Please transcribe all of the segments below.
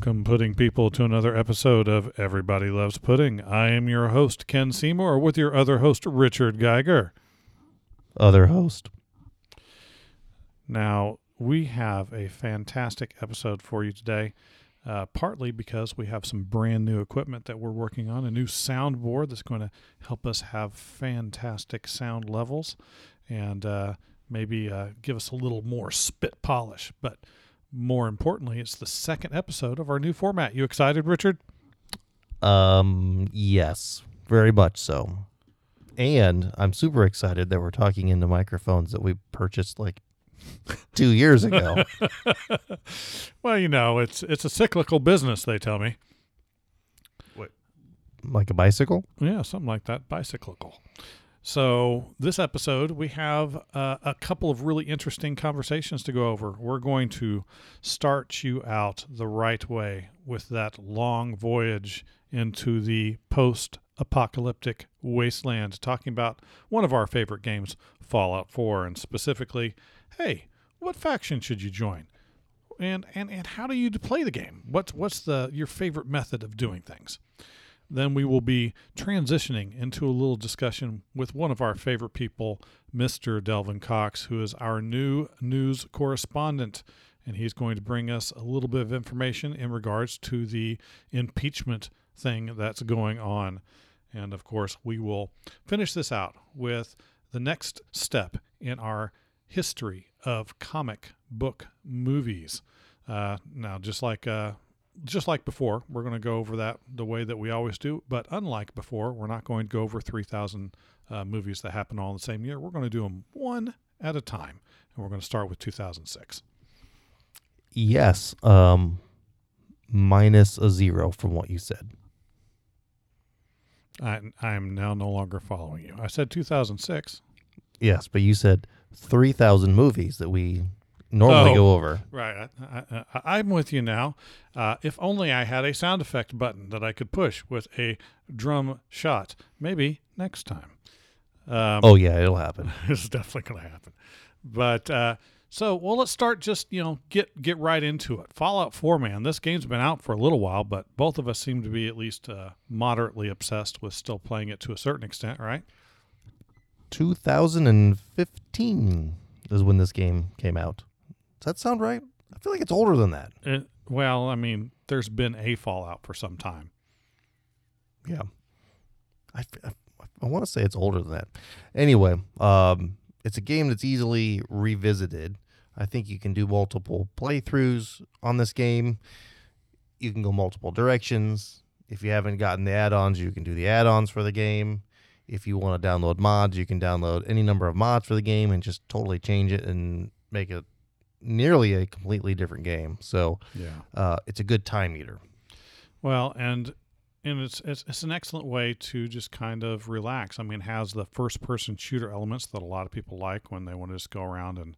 Welcome, pudding people, to another episode of Everybody Loves Pudding. I am your host, Ken Seymour, with your other host, Richard Geiger. Other host. Now, we have a fantastic episode for you today, uh, partly because we have some brand new equipment that we're working on, a new soundboard that's going to help us have fantastic sound levels and uh, maybe uh, give us a little more spit polish. But more importantly, it's the second episode of our new format. You excited, Richard? Um, yes, very much so. And I'm super excited that we're talking into microphones that we purchased like two years ago. well, you know, it's it's a cyclical business, they tell me. What? Like a bicycle? Yeah, something like that, bicyclical. So, this episode, we have uh, a couple of really interesting conversations to go over. We're going to start you out the right way with that long voyage into the post apocalyptic wasteland, talking about one of our favorite games, Fallout 4, and specifically, hey, what faction should you join? And, and, and how do you play the game? What's, what's the, your favorite method of doing things? Then we will be transitioning into a little discussion with one of our favorite people, Mr. Delvin Cox, who is our new news correspondent. And he's going to bring us a little bit of information in regards to the impeachment thing that's going on. And of course, we will finish this out with the next step in our history of comic book movies. Uh, now, just like uh, just like before, we're going to go over that the way that we always do. But unlike before, we're not going to go over 3,000 uh, movies that happen all in the same year. We're going to do them one at a time. And we're going to start with 2006. Yes. Um, minus a zero from what you said. I, I am now no longer following you. I said 2006. Yes, but you said 3,000 movies that we normally Oh. go over. Right. I, I'm with you now. Uh, if only I had a sound effect button that I could push with a drum shot. Maybe next time. Um, Oh, yeah, it'll happen. it's definitely going to happen. But uh, so, well, let's start. Just you know, get get right into it. Fallout Four, man. This game's been out for a little while, but both of us seem to be at least uh, moderately obsessed with still playing it to a certain extent, right? 2015 is when this game came out. Does that sound right? I feel like it's older than that. It, well, I mean, there's been a Fallout for some time. Yeah. I, I, I want to say it's older than that. Anyway, um, it's a game that's easily revisited. I think you can do multiple playthroughs on this game. You can go multiple directions. If you haven't gotten the add ons, you can do the add ons for the game. If you want to download mods, you can download any number of mods for the game and just totally change it and make it nearly a completely different game. So Yeah. uh, it's a good time eater. Well, and and it's, it's it's an excellent way to just kind of relax. I mean, it has the first person shooter elements that a lot of people like when they want to just go around and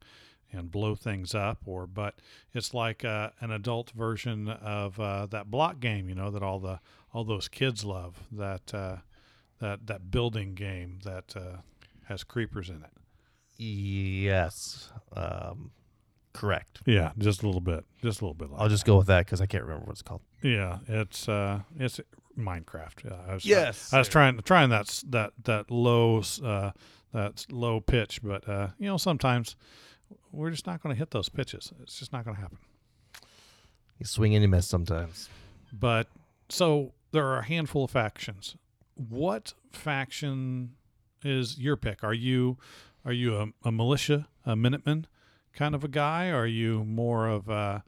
and blow things up or but it's like uh, an adult version of uh, that block game you know that all the all those kids love that uh, that that building game that uh, has creepers in it Yes. Um, correct. yeah just a little bit just a little bit like I'll just go with that because I can't remember what it's called. Yeah, it's uh, it's Minecraft. Yeah, I was, Yes. I was trying trying that that that low uh, that low pitch, but uh, you know sometimes we're just not going to hit those pitches. It's just not going to happen. You swing and you miss sometimes. But so there are a handful of factions. What faction is your pick? Are you are you a, a militia, a Minuteman kind of a guy? Are you more of a,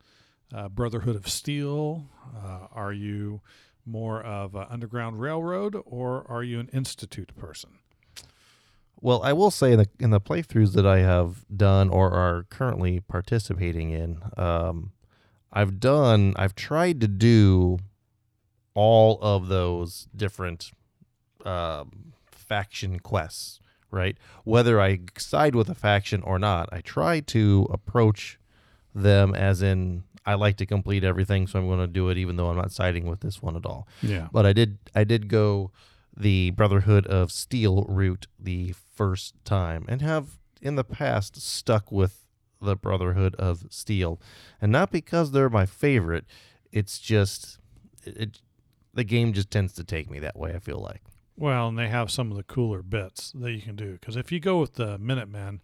a Brotherhood of Steel? Uh, are you more of an Underground Railroad, or are you an Institute person? Well, I will say in the in the playthroughs that I have done or are currently participating in, um, I've done I've tried to do all of those different um, faction quests, right? Whether I side with a faction or not, I try to approach them as in I like to complete everything, so I'm going to do it, even though I'm not siding with this one at all. Yeah. But I did I did go the Brotherhood of Steel route the first time and have in the past stuck with the Brotherhood of Steel. And not because they're my favorite, it's just it, it the game just tends to take me that way. I feel like. Well, and they have some of the cooler bits that you can do. Because if you go with the Minutemen,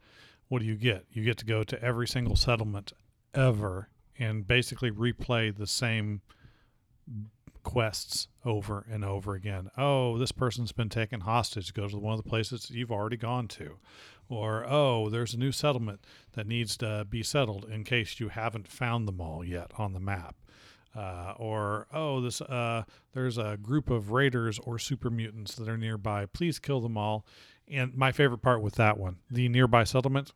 what do you get? You get to go to every single settlement ever and basically replay the same quests over and over again. Oh, this person's been taken hostage. Go to one of the places you've already gone to. Or, oh, there's a new settlement that needs to be settled in case you haven't found them all yet on the map. Uh, or, oh, this uh, there's a group of raiders or super mutants that are nearby. Please kill them all. And my favorite part with that one, the nearby settlement,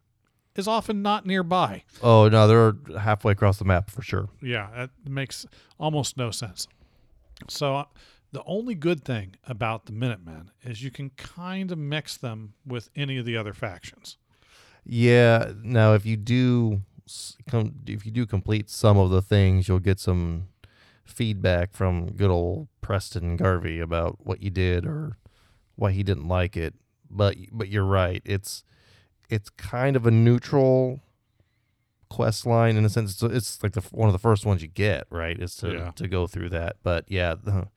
is often not nearby. Oh no, they're halfway across the map for sure. Yeah, that makes almost no sense. So uh, the only good thing about the Minutemen is you can kind of mix them with any of the other factions. Yeah. Now, if you do com- if you do complete some of the things, you'll get some feedback from good old Preston Garvey about what you did or why he didn't like it. But but you're right. It's it's kind of a neutral quest line in a sense. It's, it's like the one of the first ones you get, right? Is to Yeah. to go through that. But yeah, the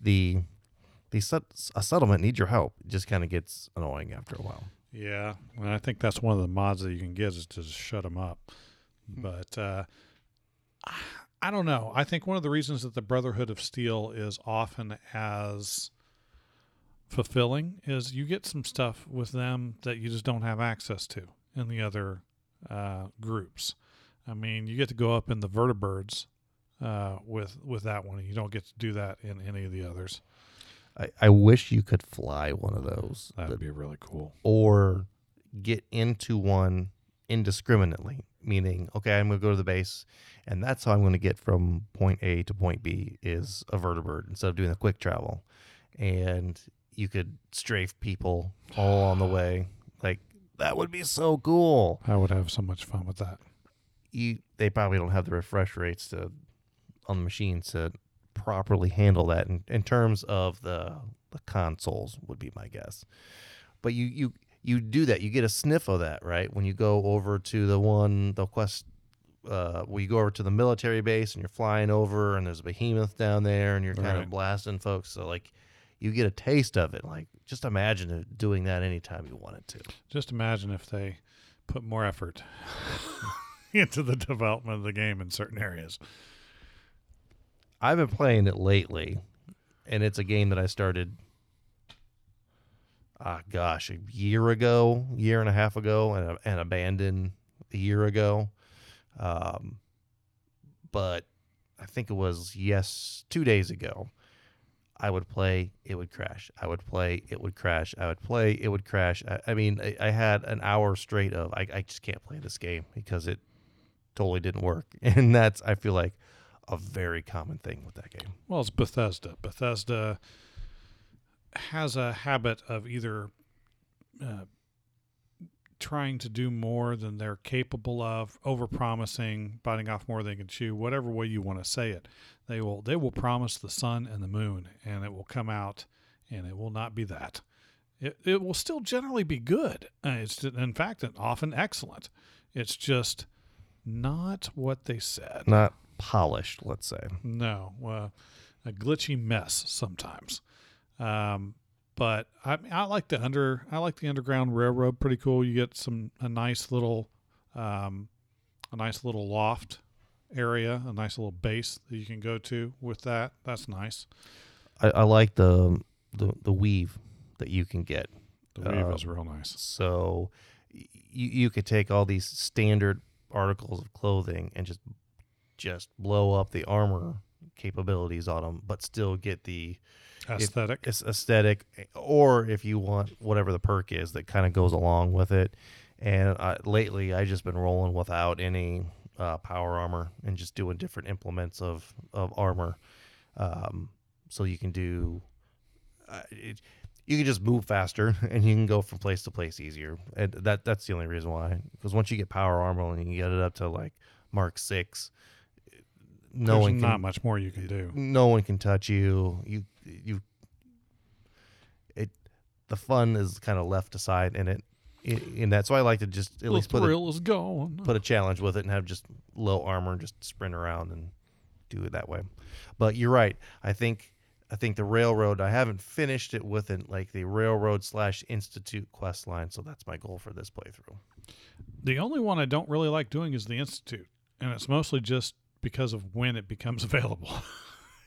the the set, a settlement needs your help. It just kind of gets annoying after a while. Yeah, and I think that's one of the mods that you can get is to shut them up. But uh, I don't know. I think one of the reasons that the Brotherhood of Steel is often as fulfilling is you get some stuff with them that you just don't have access to in the other uh, groups. I mean, you get to go up in the vertibirds uh, with with that one. You don't get to do that in any of the others. I, I wish you could fly one of those. That but- would be really cool. or get into one indiscriminately, meaning, okay, I'm going to go to the base, and that's how I'm going to get from point A to point B is a vertibird instead of doing a quick travel. And you could strafe people all on the way. Like, that would be so cool. I would have so much fun with that. You, they probably don't have the refresh rates to on the machines to properly handle that in, in terms of the the consoles would be my guess. But you you you do that. You get a sniff of that, right? When you go over to the one the quest uh where you go over to the military base and you're flying over and there's a behemoth down there and you're kind Right. of blasting folks. So like you get a taste of it. Like just imagine doing that anytime you wanted to. Just imagine if they put more effort into the development of the game in certain areas. I've been playing it lately, and it's a game that I started. Ah, gosh, a year ago, year and a half ago, and, and abandoned a year ago. Um, but I think it was yes, two days ago. I would play, it would crash. I would play, it would crash. I would play, it would crash. I, I mean, I, I had an hour straight of I, I just can't play this game because it totally didn't work, and that's I feel like a very common thing with that game. Well, it's Bethesda. Bethesda has a habit of either uh, trying to do more than they're capable of, overpromising, biting off more than they can chew, whatever way you want to say it. They will they will promise the sun and the moon, and it will come out, and it will not be that. It it will still generally be good. Uh, it's in fact often excellent. It's just not what they said. Not polished, let's say. No, uh, a glitchy mess sometimes. Um, but I, I like the under I like the underground railroad. Pretty cool. You get some a nice little um, a nice little loft area, a nice little base that you can go to with that. That's nice. I, I like the, the the weave that you can get. The weave Uh, is real nice. So you you could take all these standard articles of clothing and just just blow up the armor capabilities on them, but still get the Aesthetic. it's aesthetic, or if you want whatever the perk is that kind of goes along with it. And uh, lately, I just been rolling without any uh, power armor and just doing different implements of of armor. Um, so you can do, uh, it, you can just move faster and you can go from place to place easier. And that that's the only reason why. Because once you get power armor and you get it up to like Mark Six, no There's one can not much more you can do. no one can touch you. You you it the fun is kind of left aside in it in, that. So I like to just at the least put a, is gone. put a challenge with it and have just low armor and just sprint around and do it that way. But you're right. I think I think the railroad. I haven't finished it with it like the railroad slash institute quest line. So that's my goal for this playthrough. The only one I don't really like doing is the institute, and it's mostly just because of when it becomes available.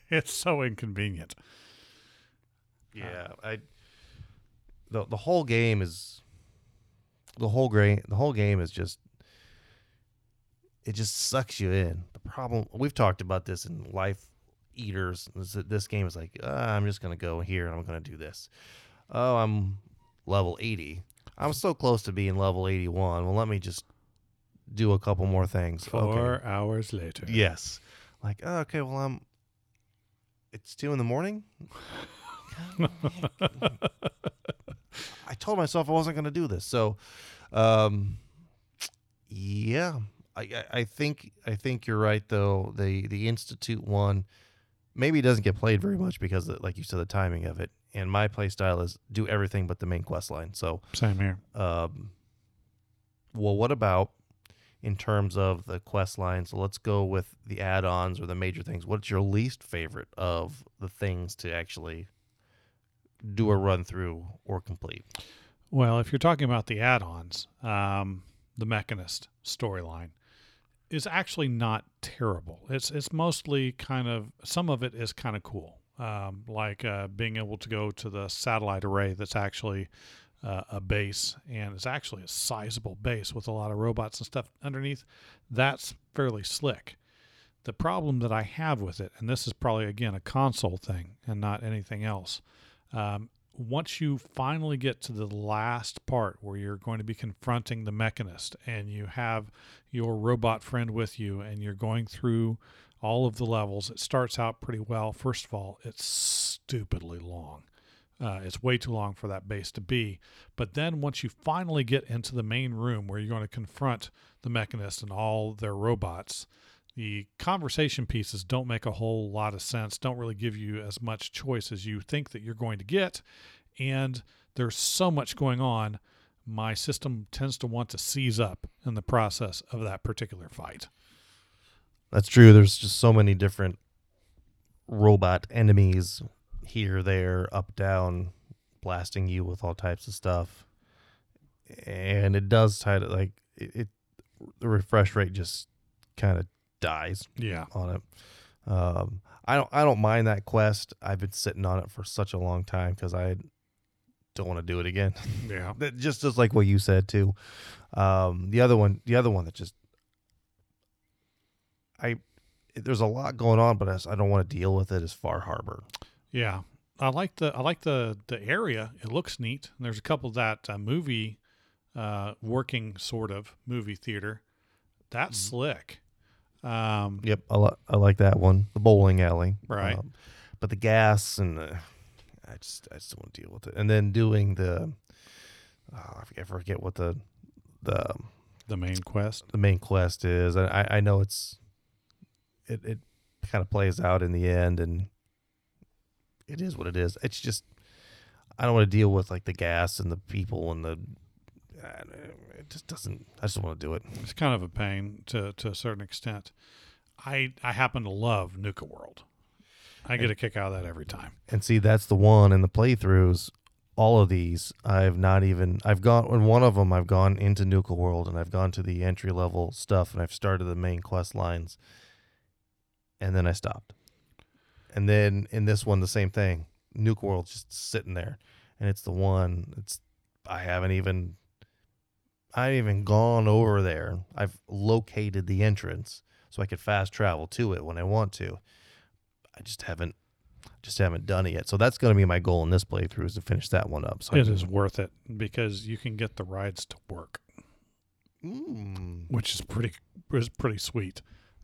it's so inconvenient. Yeah, I. The the whole game is. The whole game. The whole game is just. It just sucks you in. The problem we've talked about this in life eaters. Is that this game is like ah, I'm just gonna go here and I'm gonna do this. Oh, I'm level eighty. I'm so close to being level eighty one. Well, let me just do a couple more things. Four Okay. hours later. Yes. Like oh, okay. Well, I'm. It's two in the morning. I told myself I wasn't going to do this. So, um, yeah, I, I, I think I think you're right though. The the institute one maybe doesn't get played very much because, of, like you said, the timing of it. And my play style is do everything but the main quest line. So, Same here. um, well, what about in terms of the quest line? So let's go with the add-ons or the major things. What's your least favorite of the things to actually do a run through or complete? Well, if you're talking about the add-ons, um, the Mechanist storyline is actually not terrible. It's it's mostly kind of some of it is kind of cool, um, like uh, being able to go to the satellite array that's actually uh, a base and it's actually a sizable base with a lot of robots and stuff underneath. That's fairly slick. The problem that I have with it, and this is probably again a console thing and not anything else, um, once you finally get to the last part where you're going to be confronting the mechanist and you have your robot friend with you and you're going through all of the levels, it starts out pretty well. First of all, it's stupidly long. Uh, it's way too long for that base to be. But then once you finally get into the main room where you're going to confront the mechanist and all their robots, the conversation pieces don't make a whole lot of sense, don't really give you as much choice as you think that you're going to get. And there's so much going on, my system tends to want to seize up in the process of that particular fight. That's true. There's just so many different robot enemies here, there, up, down, blasting you with all types of stuff. And it does tie to like it, it the refresh rate just kind of dies Yeah. on it. Um, I don't I don't mind that quest. I've been sitting on it for such a long time because I don't want to do it again. Yeah. That just just like what you said too. Um, the other one, the other one that just I there's a lot going on, but I don't want to deal with it. Is Far Harbor. Yeah, I like the I like the the area. It looks neat. And there's a couple of that uh, movie, uh, working sort of movie theater. That's slick. Um, Yep, I, li- I like that one. The bowling alley, Right. Um, but the gas and the, I just I just don't want to deal with it. And then doing the oh, I forget- I forget what the the the main quest. the main quest is. I I- I know it's it it kind of plays out in the end, and it is what it is. It's just I don't want to deal with like the gas and the people and the. Just doesn't. I just want to do it. It's kind of a pain to to a certain extent. I I happen to love Nuka World. I get a kick out of that every time. And see, that's the one in the playthroughs. All of these, I've not even. I've gone in one of them. I've gone into Nuka World, and I've gone to the entry level stuff, and I've started the main quest lines, and then I stopped. And then in this one, the same thing. Nuka World's just sitting there, and it's the one. It's I haven't even. I haven't even gone over there. I've located the entrance so I could fast travel to it when I want to. I just haven't just haven't done it yet. So that's going to be my goal in this playthrough is to finish that one up. So It is worth it because you can get the rides to work. Mm. which is pretty is pretty sweet.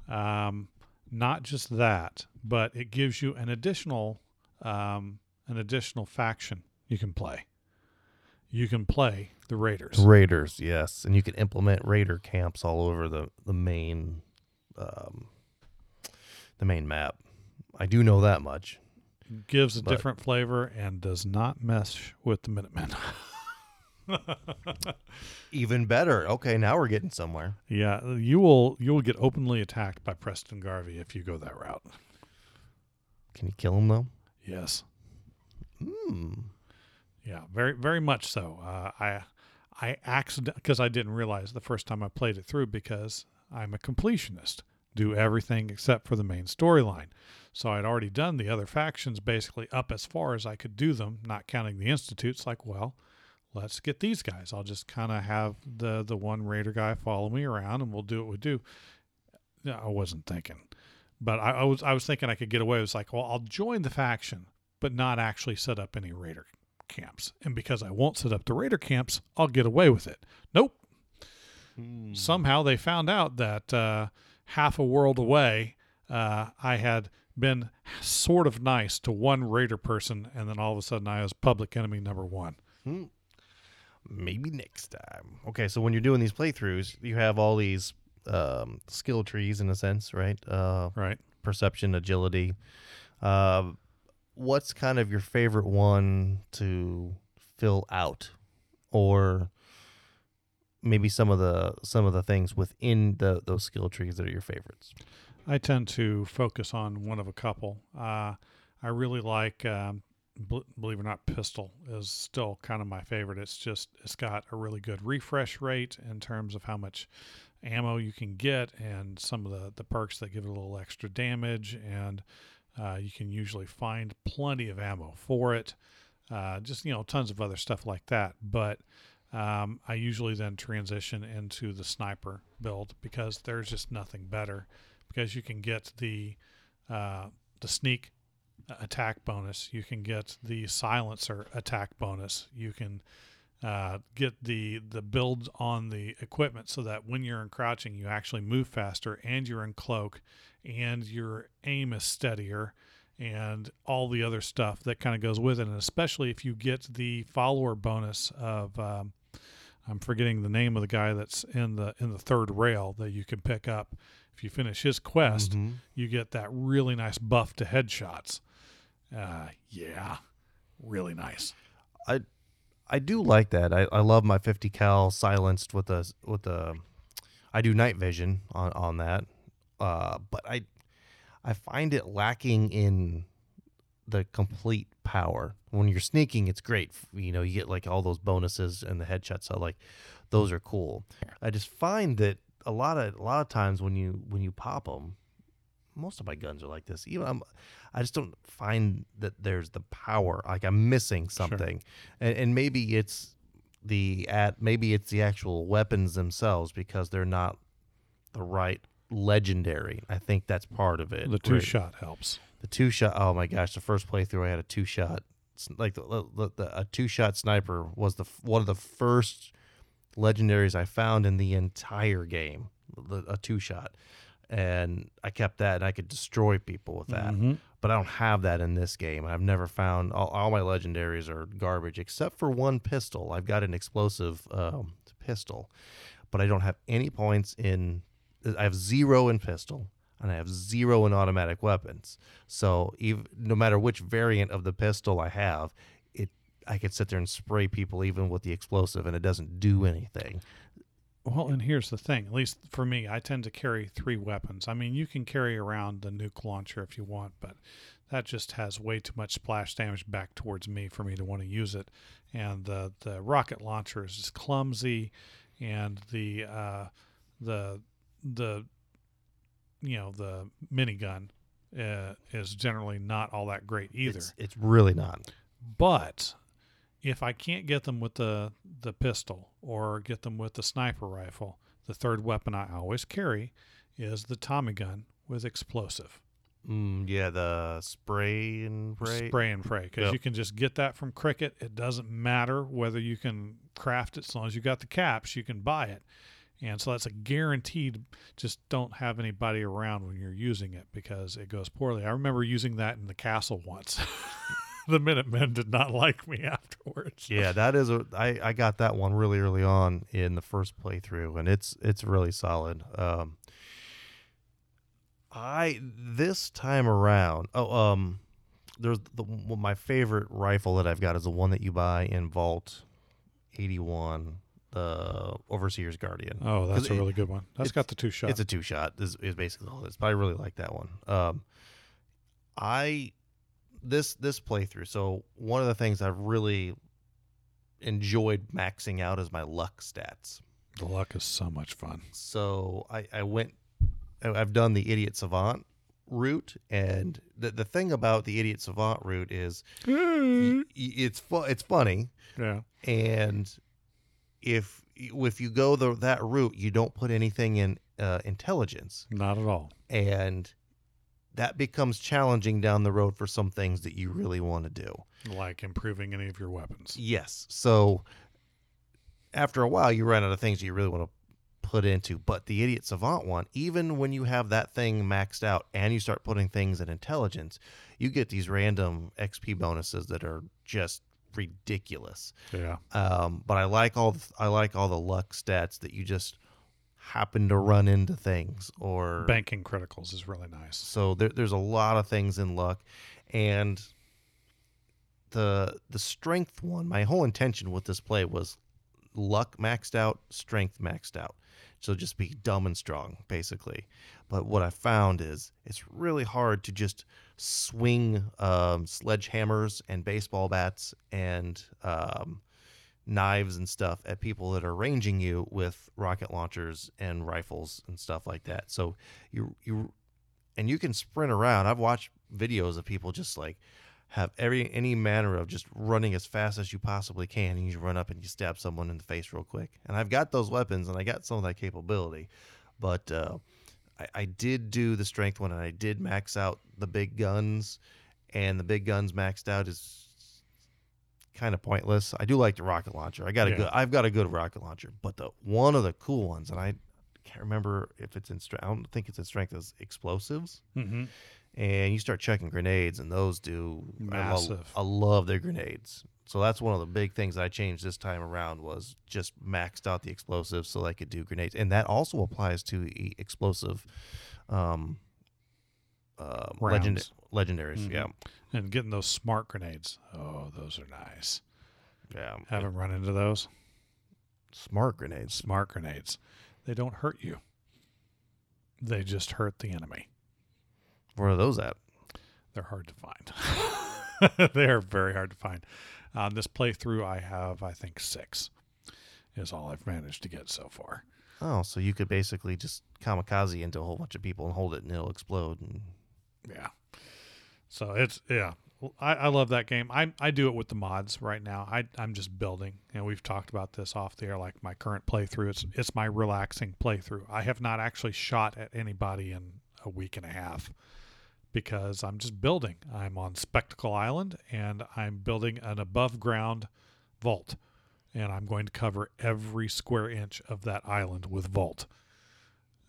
Um, not just that, but it gives you an additional um, an additional faction you can play. You can play the Raiders. Raiders, yes, and you can implement raider camps all over the the main, um, the main map. I do know that much. Gives a But- different flavor and does not mesh with the Minutemen. Even better. Okay, now we're getting somewhere. Yeah, you will you will get openly attacked by Preston Garvey if you go that route. Can you kill him though? Yes. Hmm. Yeah, very very much so. Uh, I I accident because I didn't realize the first time I played it through because I'm a completionist, do everything except for the main storyline. So I'd already done the other factions basically up as far as I could do them, not counting the institutes. Like, well, let's get these guys. I'll just kind of have the the one raider guy follow me around, and we'll do what we do. I wasn't thinking, but I, I was I was thinking I could get away. It was like, well, I'll join the faction, but not actually set up any raider camps. And because I won't set up the raider camps, I'll get away with it. Nope. Somehow they found out that uh, half a world away, uh, I had been sort of nice to one raider person, and then all of a sudden I was public enemy number one. Hmm. Maybe next time. Okay, so when you're doing these playthroughs, you have all these um, skill trees in a sense, right? Uh, Right. perception, agility. Uh, what's kind of your favorite one to fill out, or maybe some of the some of the things within the those skill trees that are your favorites? I tend to focus on one of a couple. Uh, I really like, um, bel believe it or not, pistol is still kind of my favorite. It's just it's got a really good refresh rate in terms of how much ammo you can get and some of the the perks that give it a little extra damage and uh, you can usually find plenty of ammo for it. Uh, just you know tons of other stuff like that, but. Um, I usually then transition into the sniper build because there's just nothing better because you can get the uh, the sneak attack bonus, you can get the silencer attack bonus, you can uh, get the the builds on the equipment so that when you're in crouching, you actually move faster, and you're in cloak, and your aim is steadier, and all the other stuff that kind of goes with it, and especially if you get the follower bonus of um, I'm forgetting the name of the guy that's in the in the third rail that you can pick up. If you finish his quest, Mhm. you get that really nice buff to headshots. Uh, yeah, really nice. I do like that. I, I love my 50 cal silenced with the with the. I do night vision on on that, uh, but I I find it lacking in the complete power. When you're sneaking, it's great. You know, you get like all those bonuses and the headshots. So like, those are cool. I just find that a lot of a lot of times when you when you pop them, most of my guns are like this. Even I'm, I just don't find that there's the power. Like I'm missing something, and, and maybe it's the at maybe it's the actual weapons themselves because they're not the right legendary. I think that's part of it. The two Right. shot helps. The two shot. Oh my gosh! The first playthrough, I had a two shot. Like the, the, the a two shot sniper was the one of the first legendaries I found in the entire game. the- A two shot, and I kept that, and I could destroy people with that. Mhm. But I don't have that in this game. I've never found all, all my legendaries are garbage except for one pistol. I've got an explosive um, pistol, but I don't have any points in. I have zero in pistol and I have zero in automatic weapons. So even no matter which variant of the pistol I have, it I could sit there and spray people even with the explosive and it doesn't do anything. Well, and here's the thing. At least for me, I tend to carry three weapons. I mean, you can carry around the nuke launcher if you want, but that just has way too much splash damage back towards me for me to want to use it. And the the rocket launcher is just clumsy, and the uh, the the you know the minigun uh, is generally not all that great either. It's, it's really not. But if I can't get them with the the pistol or get them with the sniper rifle, the third weapon I always carry is the Tommy gun with explosive. Mm, yeah, the spray and pray. Spray and pray because Yep. you can just get that from Cricket. It doesn't matter whether you can craft it as long as you got the caps, you can buy it. And so that's a guaranteed. Just don't have anybody around when you're using it because it goes poorly. I remember using that in the castle once. the Minutemen did not like me afterwards. Yeah, that is a. I I got that one really early on in the first playthrough, and it's it's really solid. Um, I this time around. Oh, um, there's the well, my favorite rifle that I've got is the one that you buy in Vault 81, the Overseer's Guardian. Oh, that's a it- really good one. That's got the two shots. It's a two shot. Is, is basically all this, But I really like that one. Um, I this this playthrough. So one of the things I've really enjoyed maxing out is my luck stats. the luck is so much fun. So I I went. I've done the idiot savant route, and the the thing about the idiot savant route is y- y- it's fu- it's funny, Yeah. and if if you go the that route, you don't put anything in uh, intelligence Not at all. and that becomes challenging down the road for some things that you really want to do. Like improving any of your weapons. Yes. So after a while, you run out of things you really want to put into. But the Idiot Savant one, even when you have that thing maxed out and you start putting things in intelligence, you get these random XP bonuses that are just ridiculous. Yeah. Um, but I like all the, I like all the luck stats that you just happen to run into things or Banking criticals is really nice. so there, there's a lot of things in luck, and the the strength one. My whole intention with this play was luck maxed out, strength maxed out. So just be dumb and strong, basically. But what I found is it's really hard to just swing um, sledgehammers and baseball bats and um, knives and stuff at people that are ranging you with rocket launchers and rifles and stuff like that. So you you and you can sprint around. I've watched videos of people just like have every any manner of just running as fast as you possibly can, and you run up and you stab someone in the face real quick. And I've got those weapons, and I got some of that capability, but uh, I, I did do the strength one, and I did max out the big guns, and the big guns maxed out is kind of pointless. I do like the rocket launcher. I got a Yeah. good. I've got a good rocket launcher, but the one of the cool ones, and I can't remember if it's in strength. I don't think it's in strength as explosives. Mm-hmm. And you start checking grenades, and those do I Massive. I love their grenades. So that's one of the big things I changed this time around was just maxed out the explosives so I could do grenades, and that also applies to explosive, um, uh, legend. Legendaries. Mhm. Yeah, And getting those smart grenades. Oh, those are nice. yeah. Haven't run into those. Smart grenades. Smart grenades. They don't hurt you. They just hurt the enemy. Where are those at? They're hard to find. they are very hard to find. On this playthrough, I have, I think, six is all I've managed to get so far. Oh, so you could basically just kamikaze into a whole bunch of people and hold it, and it'll explode. And Yeah. So it's yeah. I, I love that game. I I do it with the mods right now. I I'm just building, and we've talked about this off the air. Like my current playthrough, it's it's my relaxing playthrough. I have not actually shot at anybody in a week and a half because I'm just building. I'm on Spectacle Island, and I'm building an above ground vault, and I'm going to cover every square inch of that island with vault.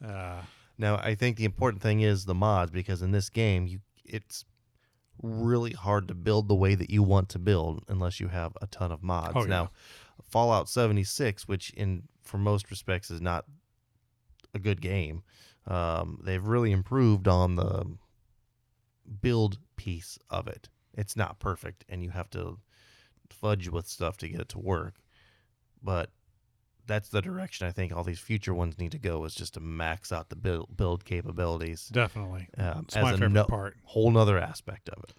Uh, Now, I think the important thing is the mods because in this game, you it's really hard to build the way that you want to build unless you have a ton of mods. Oh, yeah. Now, Fallout 76, which in for most respects is not a good game, um, they've really improved on the build piece of it. It's not perfect, and you have to fudge with stuff to get it to work, but that's the direction I think all these future ones need to go is just to max out the build, build capabilities. definitely, Um, it's my favorite no- part. whole nother aspect of it.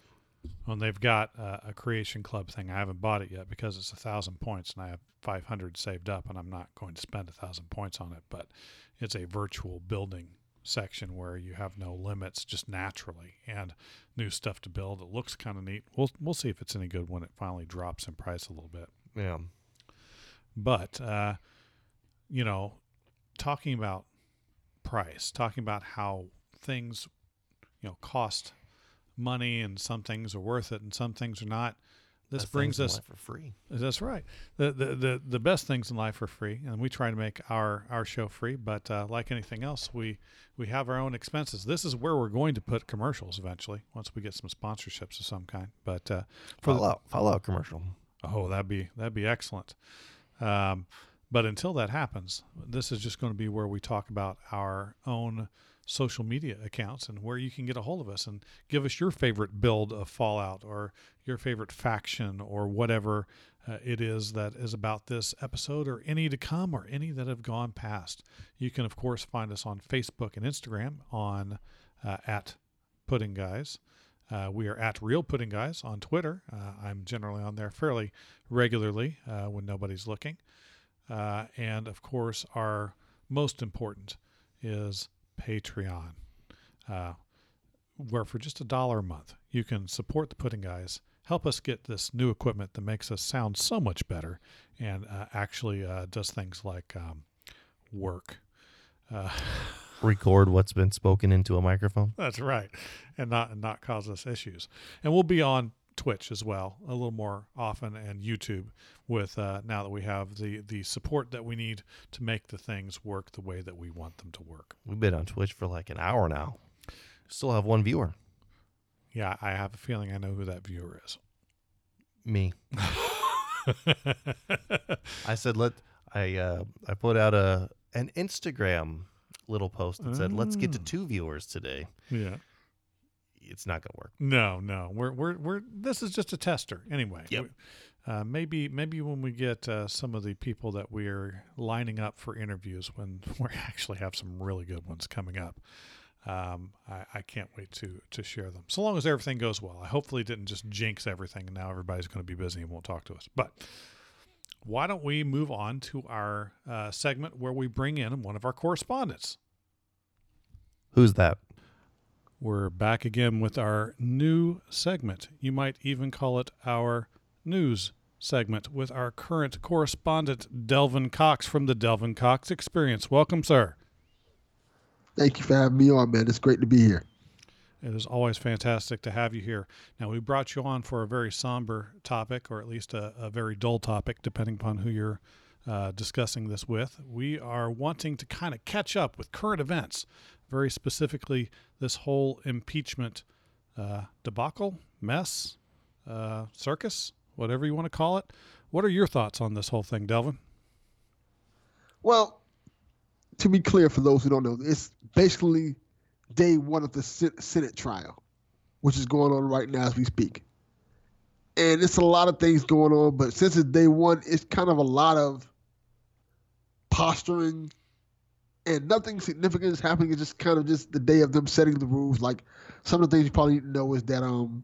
When they've got uh, a creation club thing, I haven't bought it yet because it's a thousand points and I have 500 saved up, and I'm not going to spend a thousand points on it. But it's a virtual building section where you have no limits, just naturally, and new stuff to build. It looks kind of neat. We'll we'll see if it's any good when it finally drops in price a little bit. Yeah. But uh, you know, talking about price, talking about how things, you know, cost money, and some things are worth it, and some things are not. This Best brings us. for free. That's right. The, the the the best things in life are free, and we try to make our our show free. But uh, like anything else, we we have our own expenses. This is where we're going to put commercials eventually once we get some sponsorships of some kind. But uh, for the, Fallout, Fallout commercial. Oh, that'd be that'd be excellent. Um, but until that happens, this is just going to be where we talk about our own social media accounts and where you can get a hold of us and give us your favorite build of Fallout or your favorite faction or whatever uh, it is that is about this episode or any to come or any that have gone past. You can, of course, find us on Facebook and Instagram on uh, at Pudding Guys. Uh, we are at Real Pudding Guys on Twitter. Uh, I'm generally on there fairly regularly uh, when nobody's looking. Uh, and of course, our most important is Patreon, uh, where for just a dollar a month, you can support the Pudding Guys, help us get this new equipment that makes us sound so much better and uh, actually does things like um, work. record what's been spoken into a microphone. That's right, and not and not cause us issues. And we'll be on Twitch as well a little more often and YouTube with uh, now that we have the the support that we need to make the things work the way that we want them to work. We've been on Twitch for like an hour now. Still have one viewer. Yeah, I have a feeling I know who that viewer is. Me. I said let I uh, I put out a an Instagram little post that said, "Let's get to Oh. two viewers today." Yeah. It's not gonna work. No, no. We're we're we're this is just a tester anyway. Yep. Uh, maybe maybe when we get uh, some of the people that we're lining up for interviews, when we actually have some really good ones coming up, um, I, I can't wait to to share them. So long as everything goes well. I hopefully didn't just jinx everything, and now everybody's going to be busy and won't talk to us. But why don't we move on to our uh, segment where we bring in one of our correspondents? Who's that? We're back again with our new segment. You might even call it our news segment with our current correspondent, Delvin Cox from the Delvin Cox Experience. Welcome, sir. Thank you for having me on, man. It's great to be here. It is always fantastic to have you here. Now, we brought you on for a very somber topic, or at least a, a very dull topic, depending upon who you're uh, discussing this with. We are wanting to kind of catch up with current events, very specifically, this whole impeachment uh, debacle, mess, uh, circus, whatever you want to call it. What are your thoughts on this whole thing, Delvin? Well, to be clear for those who don't know, it's basically day one of the Senate trial, which is going on right now as we speak. And it's a lot of things going on, but since it's day one, it's kind of a lot of posturing and nothing significant is happening. It's just kind of just the day of them setting the rules. Like some of the things you probably need to know is that um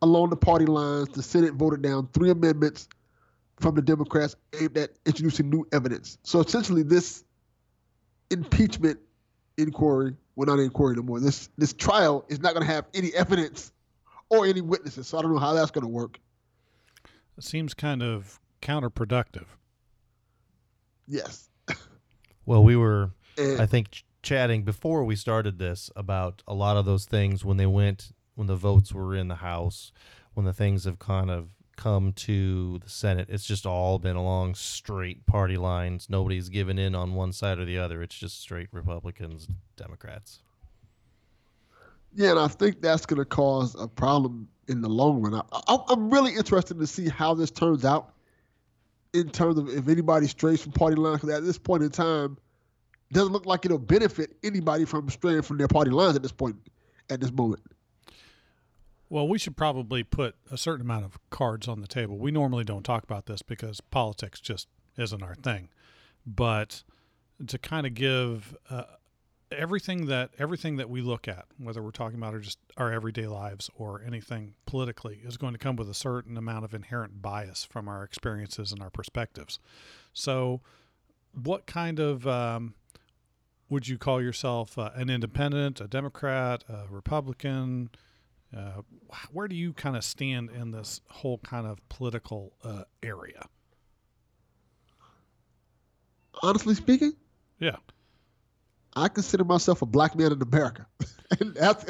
along the party lines, the Senate voted down three amendments from the Democrats aimed at introducing new evidence. So essentially, this impeachment inquiry, well, not inquiry no more. This this trial is not going to have any evidence or any witnesses. So I don't know how that's going to work. It seems kind of counterproductive. Yes, Well, we were, and Eh. I think, ch- chatting before we started this about a lot of those things when they went, when the votes were in the House, when the things have kind of come to the Senate. It's just all been along straight party lines. Nobody's given in on one side or the other. It's just straight Republicans, Democrats. yeah, and I think that's going to cause a problem in the long run. I, I, I'm really interested to see how this turns out in terms of if anybody strays from party lines. Because at this point in time, doesn't look like it'll benefit anybody from straying from their party lines at this point, at this moment. Well, we should probably put a certain amount of cards on the table. We normally don't talk about this because politics just isn't our thing. But to kind of give uh, everything that everything that we look at, whether we're talking about or just our everyday lives or anything politically, is going to come with a certain amount of inherent bias from our experiences and our perspectives. So, what kind of um, would you call yourself uh, an independent, a Democrat, a Republican? Uh, where do you kind of stand in this whole kind of political uh, area? Honestly speaking, Yeah. I consider myself a black man in America. and that's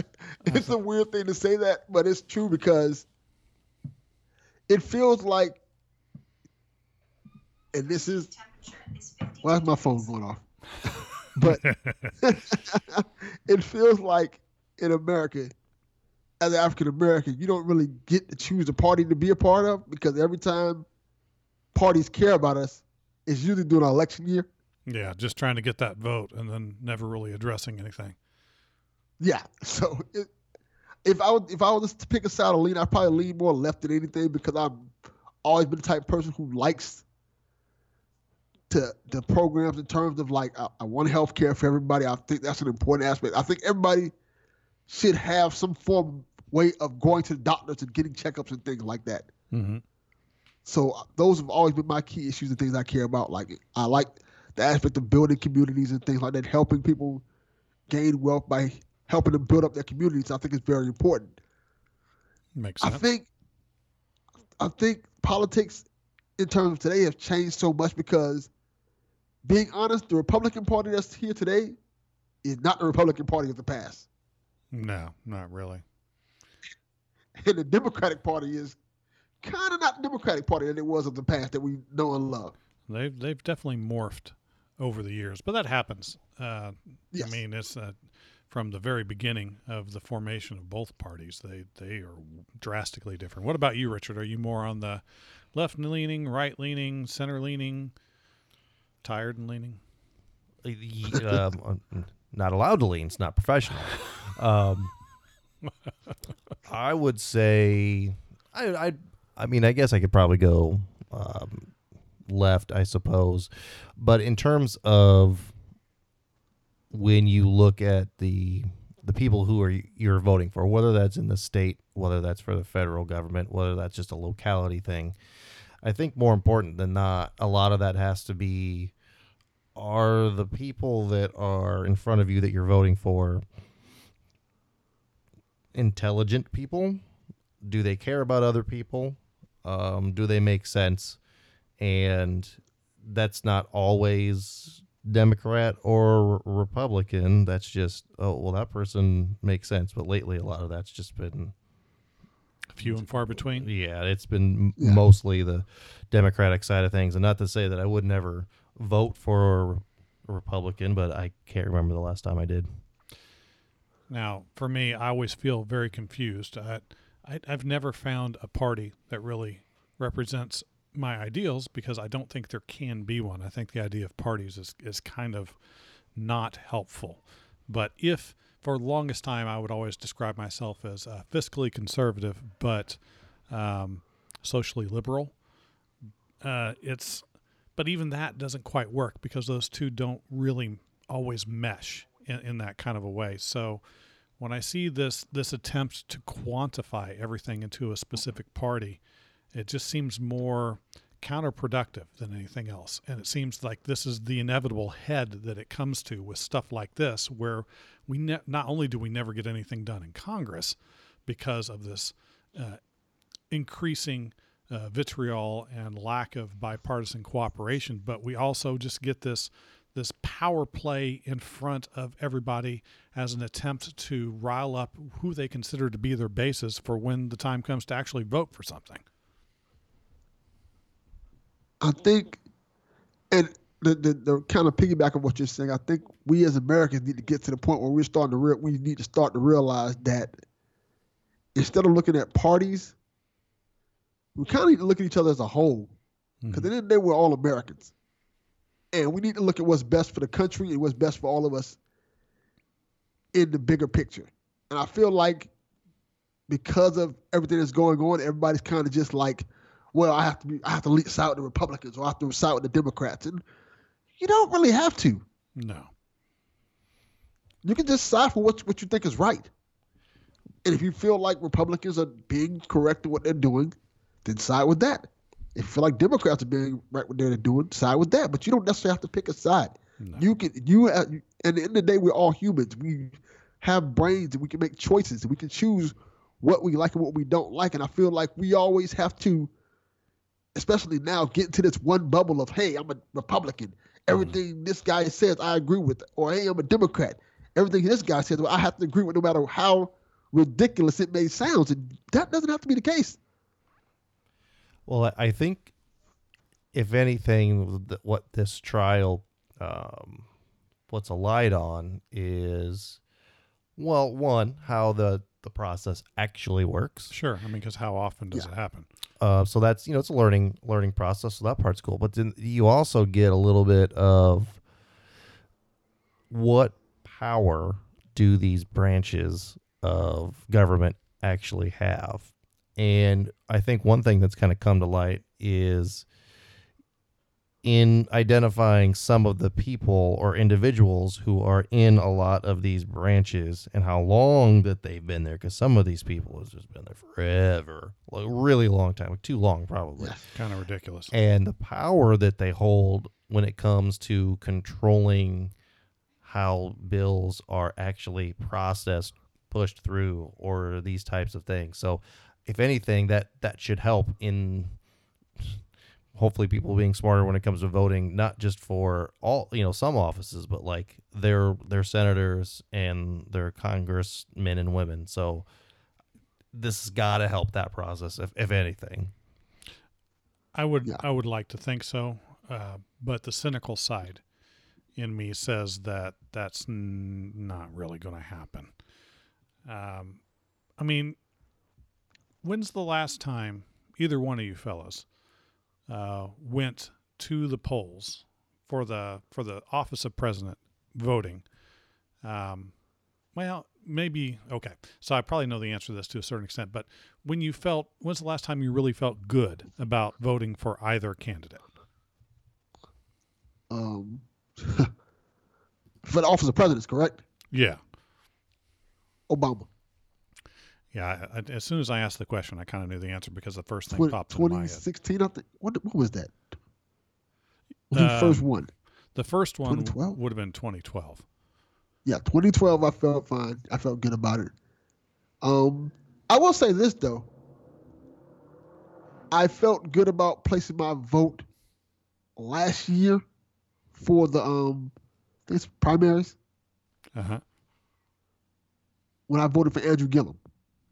it's a weird thing to say that, but it's true because it feels like and this is why is my phone going off? but it feels like in America, as an African American, you don't really get to choose a party to be a part of because every time parties care about us, it's usually during an election year. Yeah, just trying to get that vote and then never really addressing anything. Yeah. So it, if I would, if I was to pick a side to lean, I'd probably lean more left than anything because I've always been the type of person who likes to the programs in terms of like I, I want health care for everybody. I think that's an important aspect. I think everybody should have some form way of going to the doctors and getting checkups and things like that. Mm-hmm. So uh, those have always been my key issues and things I care about. Like I like the aspect of building communities and things like that, helping people gain wealth by helping them build up their communities. I think is very important. Makes sense. I think I think politics in terms of today have changed so much because being honest, the Republican Party that's here today is not the Republican Party of the past. no, not really. And the Democratic Party is kind of not the Democratic Party that it was of the past that we know and love. They've they've definitely morphed over the years, but that happens. Uh, I mean, it's uh, from the very beginning of the formation of both parties. They they are drastically different. What about you, Richard? Are you more on the left leaning, right leaning, center leaning, tired and leaning? Um, not allowed to lean. It's not professional. Um, I would say, I, I, I mean, I guess I could probably go um, left, I suppose. But in terms of when you look at the the people who are you're voting for, whether that's in the state, whether that's for the federal government, whether that's just a locality thing, I think more important than not, a lot of that has to be are the people that are in front of you that you're voting for intelligent people? Do they care about other people? Um, do they make sense? And that's not always Democrat or Republican. That's just, oh, well, that person makes sense. But lately, a lot of that's just been Few and far between. yeah, it's been Yeah. mostly the Democratic side of things, and not to say that I would never vote for a Republican, but I can't remember the last time I did. Now, for me, I always feel very confused. I, I, I've never found a party that really represents my ideals because I don't think there can be one. I think the idea of parties is, is kind of not helpful. But if for the longest time I would always describe myself as uh, fiscally conservative but um, socially liberal, uh, it's but even that doesn't quite work because those two don't really always mesh in, in that kind of a way. So when I see this this attempt to quantify everything into a specific party, it just seems more counterproductive than anything else. And it seems like this is the inevitable head that it comes to with stuff like this, where we ne- not only do we never get anything done in Congress because of this uh, increasing uh, vitriol and lack of bipartisan cooperation, but we also just get this this power play in front of everybody as an attempt to rile up who they consider to be their bases for when the time comes to actually vote for something. I think, and the, the, the kind of piggyback of what you're saying, I think we as Americans need to get to the point where we're starting to real, we need to start to realize that instead of looking at parties, we kind of need to look at each other as a whole. Mm-hmm. Because at the end of the day, we're all Americans, and we need to look at what's best for the country and what's best for all of us in the bigger picture. And I feel like because of everything that's going on, everybody's kind of just like, well, I have to be, I have to side with the Republicans or I have to side with the Democrats, and you don't really have to. No. You can just side for what what you think is right. And if you feel like Republicans are being correct in what they're doing, then side with that. If you feel like Democrats are being right with what they're doing, side with that. But you don't necessarily have to pick a side. No. You can you uh, at the end of the day we're all humans. We have brains and we can make choices and we can choose what we like and what we don't like. And I feel like we always have to, especially now, get into this one bubble of hey, I'm a Republican. Everything this guy says I agree with, or hey, I'm a Democrat. Everything this guy says, well, I have to agree with, no matter how ridiculous it may sound. And that doesn't have to be the case. Well, I- I think if anything, what this trial um, puts a light on is, well, one, how the the process actually works. Sure. I mean, because how often does Yeah. it happen? Uh, so that's you know it's a learning learning process. So that part's cool. But then you also get a little bit of what power do these branches of government actually have? And I think one thing that's kind of come to light is in identifying some of the people or individuals who are in a lot of these branches and how long that they've been there because some of these people has just been there forever like really long time like too long probably Yeah. Kind of ridiculous. and the power that they hold when it comes to controlling how bills are actually processed pushed through or these types of things so if anything that that should help in hopefully people being smarter when it comes to voting not just for all you know some offices but like their their senators and their congressmen and women so this has got to help that process if, if anything I would Yeah. I would like to think so, uh, but the cynical side in me says that that's n- not really going to happen. Um, I mean, when's the last time either one of you fellas uh, went to the polls for the for the office of president voting? Um, well, maybe okay. So I probably know the answer to this to a certain extent, but when you felt when's the last time you really felt good about voting for either candidate? Um, for the office of president, correct? Yeah. Obama. Yeah, I, as soon as I asked the question, I kind of knew the answer because the first thing 20, popped into my head. 2016, I think. What, what was that? When he Um, first one? The first one 2012? would have been 2012. Yeah, 2012, I felt fine. I felt good about it. Um, I will say this though. I felt good about placing my vote last year for the um, this primaries Uh huh. when I voted for Andrew Gillum.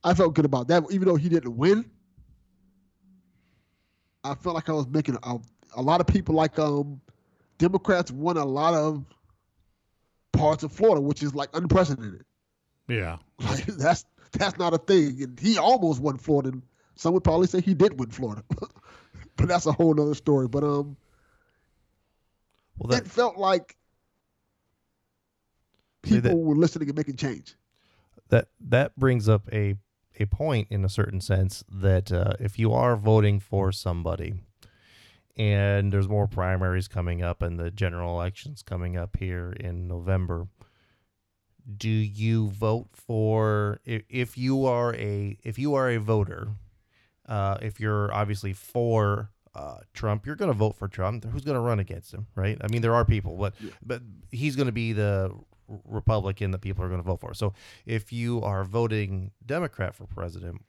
I felt good about that, even though he didn't win. I felt like I was making a, a lot of people like um, Democrats won a lot of parts of Florida, which is like unprecedented. Yeah. Like that's that's not a thing. And he almost won Florida. Some would probably say he did win Florida, but that's a whole other story. But um, well that it felt like people that- were listening and making change. that that brings up a a point in a certain sense that uh, if you are voting for somebody and there's more primaries coming up and the general elections coming up here in November do you vote for if, if you are a if you are a voter uh, if you're obviously for uh, Trump, you're going to vote for Trump. Who's going to run against him, right? I mean, there are people, but Yeah. but he's going to be the Republican that people are going to vote for. So if you are voting Democrat for president,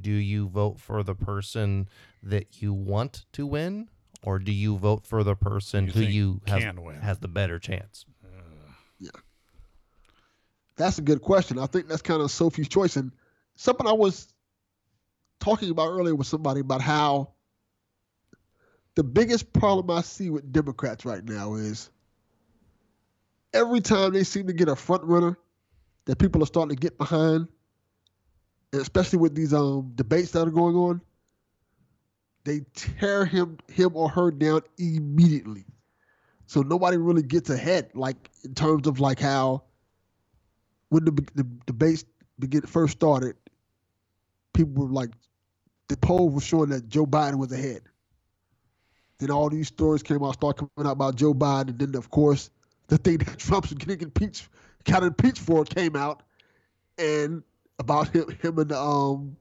do you vote for the person that you want to win, or do you vote for the person You who you has, can win. has the better chance? Uh. Yeah. That's a good question. I think that's kind of Sophie's choice. And something I was talking about earlier with somebody about how the biggest problem I see with Democrats right now is every time they seem to get a front runner that people are starting to get behind, especially with these um debates that are going on, they tear him him or her down immediately. So nobody really gets ahead, like in terms of like how when the, the debates begin first started, people were like, the poll was showing that Joe Biden was ahead. Then all these stories came out, start coming out about Joe Biden, and then of course the thing that Trump's getting impeached, got impeached for came out, and about him, him and um,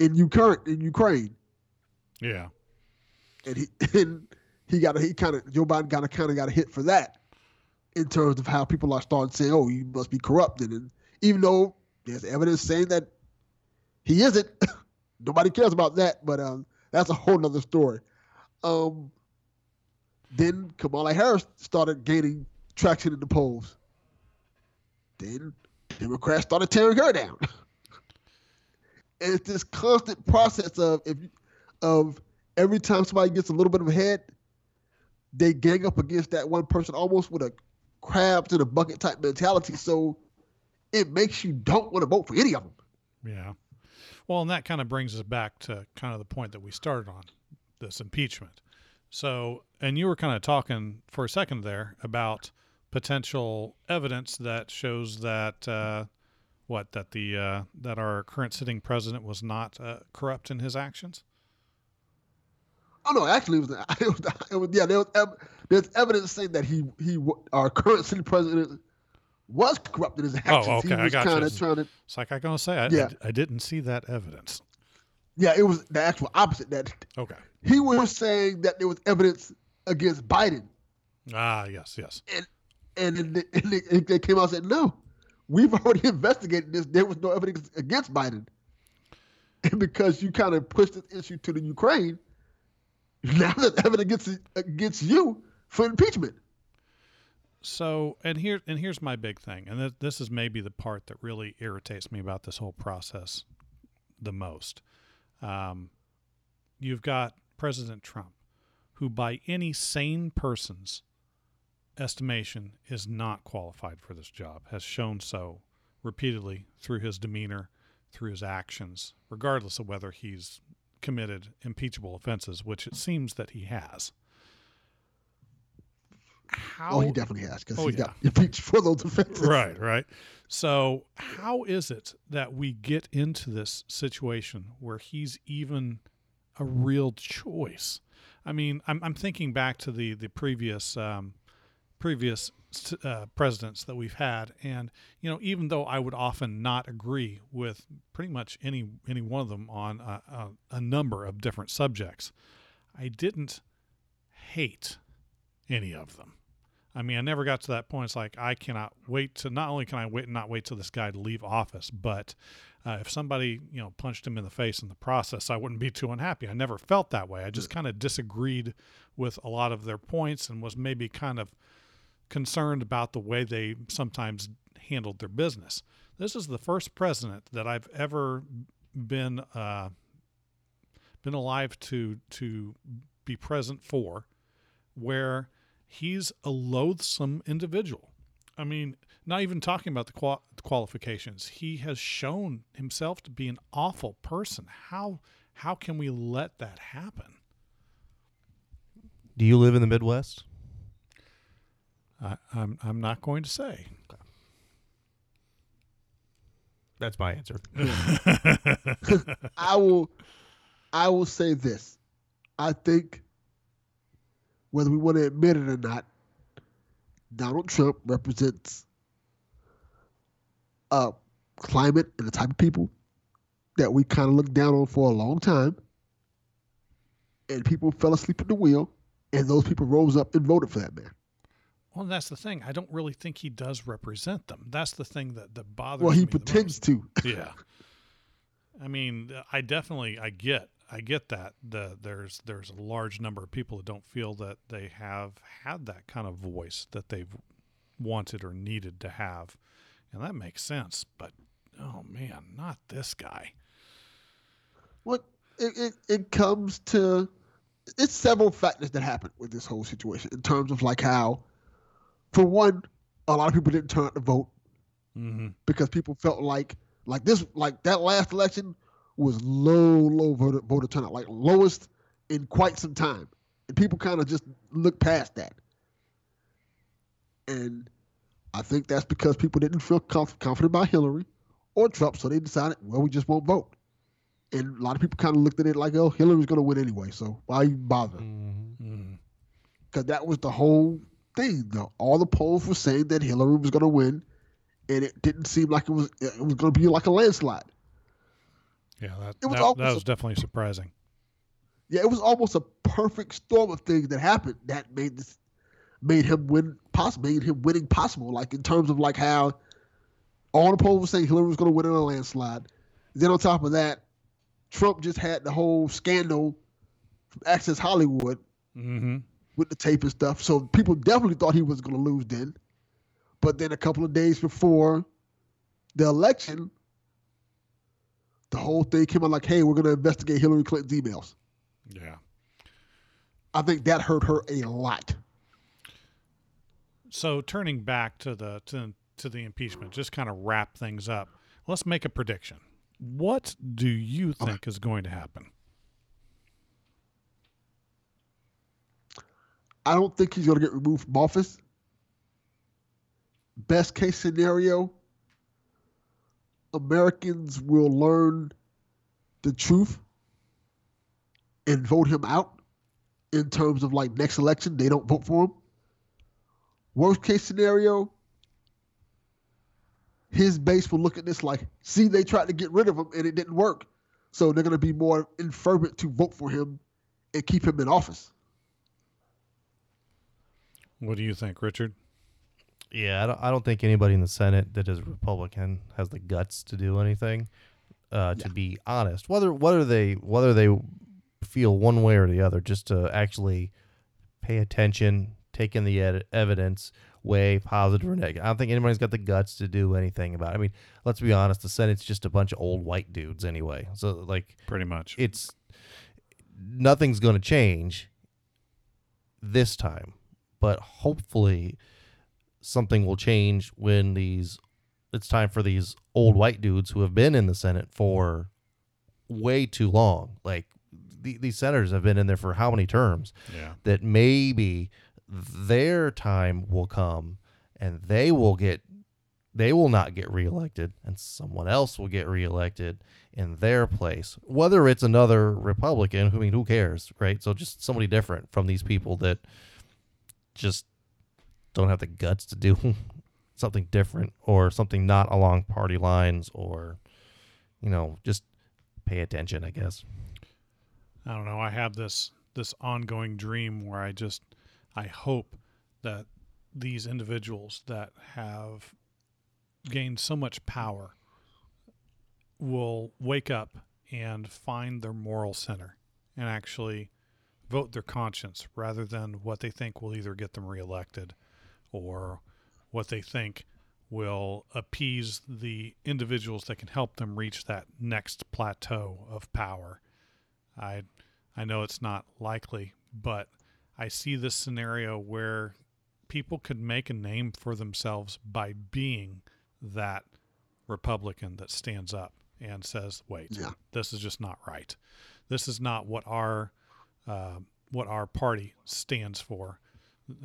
in Ukraine, in Ukraine, Yeah. and he and he got a, he kind of Joe Biden got a kind of got a hit for that in terms of how people are starting saying, "Oh, you must be corrupted," and even though there's evidence saying that he isn't, nobody cares about that. But um, that's a whole nother story. Um, then Kamala Harris started gaining traction in the polls. Then Democrats started tearing her down. and it's this constant process of if of every time somebody gets a little bit of a head, they gang up against that one person almost with a crabs in a bucket type mentality. So it makes you don't want to vote for any of them. Yeah. Well, and that kind of brings us back to kind of the point that we started on this impeachment. So, and you were kind of talking for a second there about potential evidence that shows that uh, what that the uh, that our current sitting president was not uh, corrupt in his actions. Oh no, actually, it was, it was, it was yeah. There was ev- there's evidence saying that he he our current sitting president was corrupt in his actions. Oh, okay, he I got you. trying to. It's like I gonna say, I, Yeah. I, I didn't see that evidence. Yeah, it was the actual opposite. That Okay. he was saying that there was evidence against Biden, Ah, yes, yes. and then they, and they, came out and said, "No, we've already investigated this. There was no evidence against Biden." And because you kind of pushed this issue to the Ukraine, now there's evidence against against you for impeachment. So, and here and here's my big thing, and th- this is maybe the part that really irritates me about this whole process the most. Um, you've got President Trump, who by any sane person's estimation is not qualified for this job, has shown so repeatedly through his demeanor, through his actions, regardless of whether he's committed impeachable offenses, which it seems that he has. How Oh, he definitely has because Oh, he yeah. got impeached for those offenses. right right so how is it that we get into this situation where he's even a real choice i mean i'm, I'm thinking back to the the previous um, previous uh, presidents that we've had and you know even though i would often not agree with pretty much any any one of them on a, a, a number of different subjects i didn't hate any of them I mean, I never got to that point. It's like I cannot wait to not only can I wait and not wait till this guy to leave office, but uh, if somebody you know punched him in the face in the process, I wouldn't be too unhappy. I never felt that way. I just kind of disagreed with a lot of their points and was maybe kind of concerned about the way they sometimes handled their business. This is the first president that I've ever been uh, been alive to to be present for, where he's a loathsome individual. I mean, not even talking about the qual- qualifications. He has shown himself to be an awful person. How how can we let that happen? Do you live in the Midwest? I, I'm I'm not going to say. That's my answer. I will I will say this. I think whether we want to admit it or not, Donald Trump represents a climate and the type of people that we kind of looked down on for a long time. And people fell asleep at the wheel, and those people rose up and voted for that man. Well, that's the thing. I don't really think he does represent them. That's the thing that that bothers Well, he pretends to. yeah. I mean, I definitely I get I get that the there's there's a large number of people that don't feel that they have had that kind of voice that they've wanted or needed to have, and that makes sense. But oh man, not this guy. What it, it, it comes to it's several factors that happen with this whole situation in terms of like how for one a lot of people didn't turn out to vote Mm-hmm. because people felt like like this like that last election was low low voter voter turnout like lowest in quite some time and people kind of just looked past that and i think that's because people didn't feel conf- confident about hillary or trump so they decided well we just won't vote and a lot of people kind of looked at it like oh hillary's going to win anyway so why you bother Mm-hmm. Mm-hmm. because that was the whole thing. The, all the polls were saying that Hillary was going to win, and it didn't seem like it was. It was going to be like a landslide. Yeah, that It was that, that a- definitely surprising. Yeah, it was almost a perfect storm of things that happened that made this made him win possible, made him winning possible. Like in terms of like how all the polls were saying Hillary was going to win in a landslide. Then on top of that, Trump just had the whole scandal from Access Hollywood Mm-hmm. With the tape and stuff. So people definitely thought he was going to lose then. But then a couple of days before the election, the whole thing came out like, hey, we're going to investigate Hillary Clinton's emails. Yeah. I think that hurt her a lot. So turning back to the to, to the impeachment, just kind of wrap things up. Let's make a prediction. What do you think is going to happen? I don't think he's going to get removed from office. Best case scenario, Americans will learn the truth and vote him out in terms of like next election, they don't vote for him. Worst case scenario, his base will look at this like, see, they tried to get rid of him and it didn't work. So they're going to be more fervent to vote for him and keep him in office. What do you think, Richard? Yeah, I don't, I don't think anybody in the Senate that is Republican has the guts to do anything. Uh, to Yeah. be honest, whether whether they whether they feel one way or the other, just to actually pay attention, take in the ed- evidence, weigh positive or negative. I don't think anybody's got the guts to do anything about it. I mean, let's be honest, the Senate's just a bunch of old white dudes anyway. So like, Pretty much. it's nothing's going to change this time, but hopefully something will change when these it's time for these old white dudes who have been in the Senate for way too long. Like the, these senators have been in there for how many terms? yeah. That maybe their time will come and they will get they will not get reelected and someone else will get reelected in their place. Whether it's another Republican, I mean, who cares, right? So just somebody different from these people that just don't have the guts to do something different or something not along party lines or, you know, just pay attention, I guess. I don't know. I have this this ongoing dream where I just I hope that these individuals that have gained so much power will wake up and find their moral center and actually vote their conscience rather than what they think will either get them reelected or what they think will appease the individuals that can help them reach that next plateau of power. I I know it's not likely, but I see this scenario where people could make a name for themselves by being that Republican that stands up and says, "Wait, Yeah. this is just not right. This is not what our uh, what our party stands for."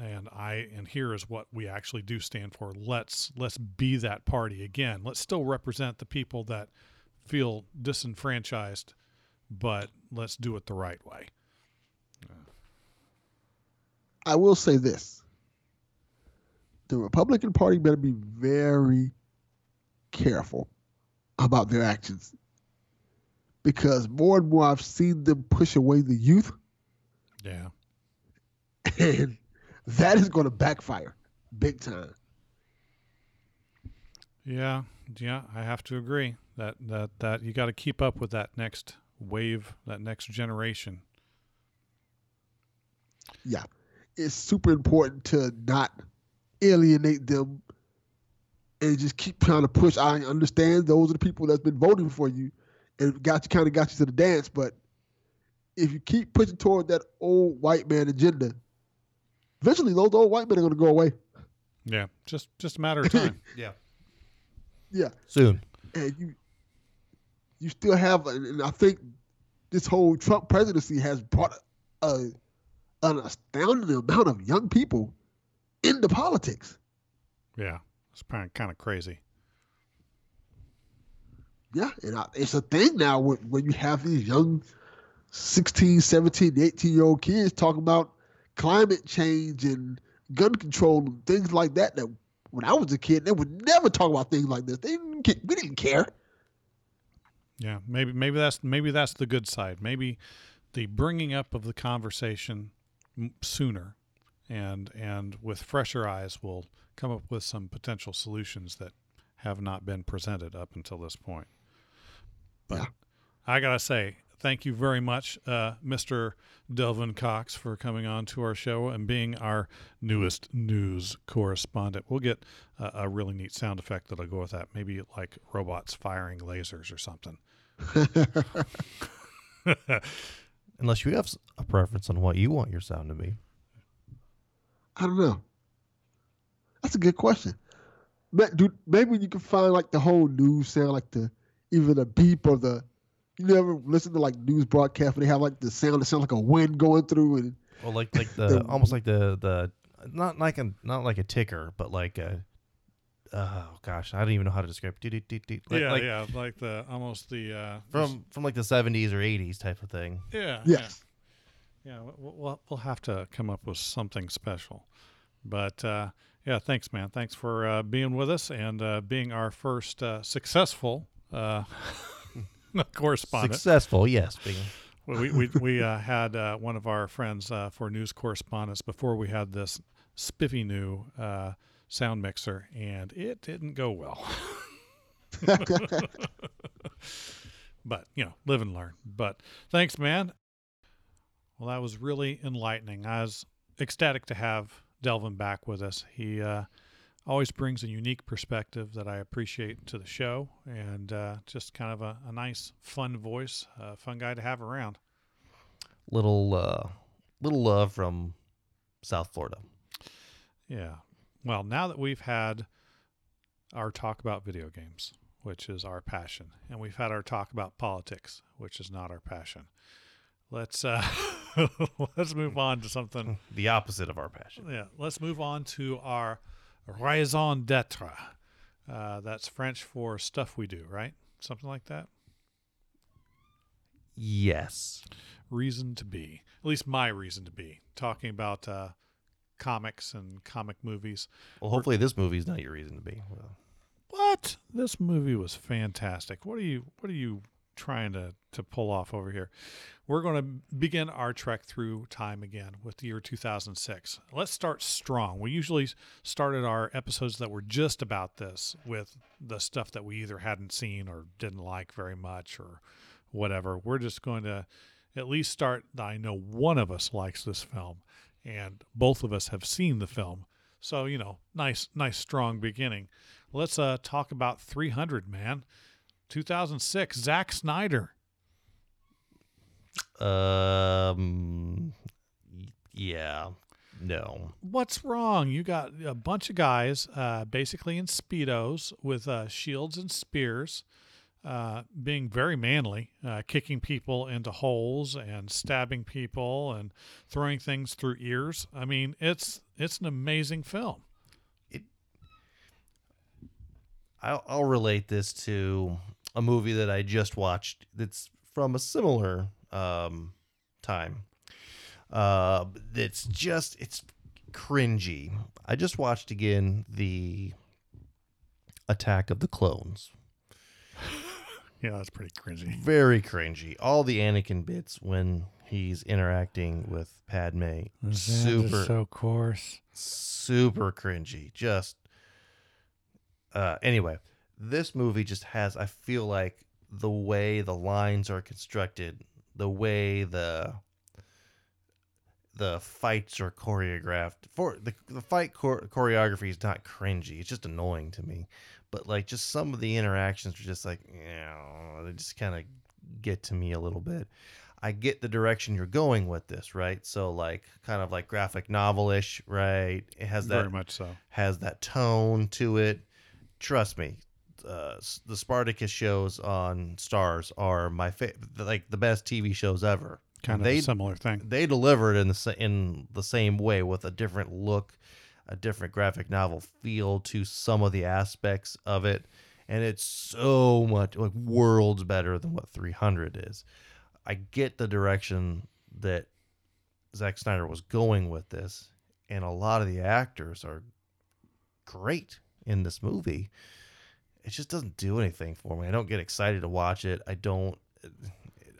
And I and here is what we actually do stand for. Let's let's be that party again. Let's still represent the people that feel disenfranchised, but let's do it the right way. I will say this. The Republican Party better be very careful about their actions. Because more and more I've seen them push away the youth, Yeah. and that is going to backfire big time. Yeah, yeah, I have to agree that that that you got to keep up with that next wave, that next generation. Yeah. It's super important to not alienate them and just keep trying to push. I understand those are the people that's been voting for you and got you kind of got you to the dance, but if you keep pushing toward that old white man agenda, eventually those old white men are going to go away. Yeah, just just a matter of time. Yeah. Yeah. Soon. and you you still have and and I think this whole Trump presidency has brought a an astounding amount of young people into politics. yeah, it's kind of crazy. Yeah, and I, it's a thing now when, when you have these young 16, 17, 18 year old kids talking about climate change and gun control and things like that. That when I was a kid, they would never talk about things like this. They didn't, we didn't care. Yeah, maybe maybe that's maybe that's the good side. Maybe the bringing up of the conversation sooner, and and with fresher eyes, will come up with some potential solutions that have not been presented up until this point. But Yeah. I gotta say, thank you very much, uh, Mr. Delvin Cox, for coming on to our show and being our newest news correspondent. We'll get a, a really neat sound effect that'll go with that. Maybe like robots firing lasers or something. Unless you have a preference on what you want your sound to be. I don't know. That's a good question. Ma- Dude, maybe you can find like the whole news sound, like the even the beep or the. You never listen to like news broadcasts where they have like the sound that sounds like a wind going through and Well, like like the The- almost like the the not like a not like a ticker, but like a oh gosh, I don't even know how to describe. It. Do, do, do, do. Like, yeah, like yeah, like the almost the uh, from from like the seventies or eighties type of thing. yeah, Yes. yeah, yeah. We'll, we'll we'll have to come up with something special, but uh, yeah, thanks, man. Thanks for uh, being with us and uh, being our first uh, successful uh, correspondent. Successful, yes. Well, we we we uh, had uh, one of our friends uh, for news correspondence before we had this spiffy new uh, sound mixer, and it didn't go well. but you know, live and learn. But thanks, man. Well, that was really enlightening. I was ecstatic to have Delvin back with us. He uh, always brings a unique perspective that I appreciate to the show, and uh, just kind of a, a nice, fun voice, uh, fun guy to have around. little uh, little love from South Florida. Yeah. Well, now that we've had our talk about video games, which is our passion, and we've had our talk about politics, which is not our passion, let's uh, let's move on to something. The opposite of our passion. Yeah, let's move on to our raison d'être. Uh, that's French for stuff we do, right? Something like that. Yes. Reason to be, at least my reason to be, talking about uh, comics and comic movies. Well, hopefully this movie's not your reason to be. Well, What? This movie was fantastic. What are you what are you trying to to pull off over here? We're going to begin our trek through time again with the year 2006. Let's start strong. We usually started our episodes that were just about this with the stuff that we either hadn't seen or didn't like very much or whatever. We're just going to at least start I know one of us likes this film and both of us have seen the film. So, you know, nice nice strong beginning. Let's uh talk about 300, man. 2006, Zack Snyder. um, yeah, no. What's wrong? You got a bunch of guys uh, basically in Speedos with uh, shields and spears, uh, being very manly, uh, kicking people into holes and stabbing people and throwing things through ears. I mean, it's it's an amazing film. I'll, I'll relate this to a movie that I just watched. That's from a similar um, time. Uh, it's just it's cringy. I just watched again the Attack of the Clones. Yeah, that's pretty cringy. Very cringy. All the Anakin bits when he's interacting with Padme. Super so coarse. super cringy. Just uh anyway, this movie just has I feel like the way the lines are constructed, the way the the fights are choreographed for the the fight chor- choreography is not cringy. It's just annoying to me. But like just some of the interactions are just like, yeah, they just kind of get to me a little bit. I get the direction you're going with this, right? So like kind of like graphic novelish, right? It has that Very much so. has that tone to it. Trust me, uh, the Spartacus shows on Starz are my fa- like the best TV shows ever. Kind of they similar thing. they delivered in the in the same way with a different look, a different graphic novel feel to some of the aspects of it, and it's so much like worlds better than what 300 is. I get the direction that Zack Snyder was going with this, and a lot of the actors are great in this movie. It just doesn't do anything for me. I don't get excited to watch it. I don't.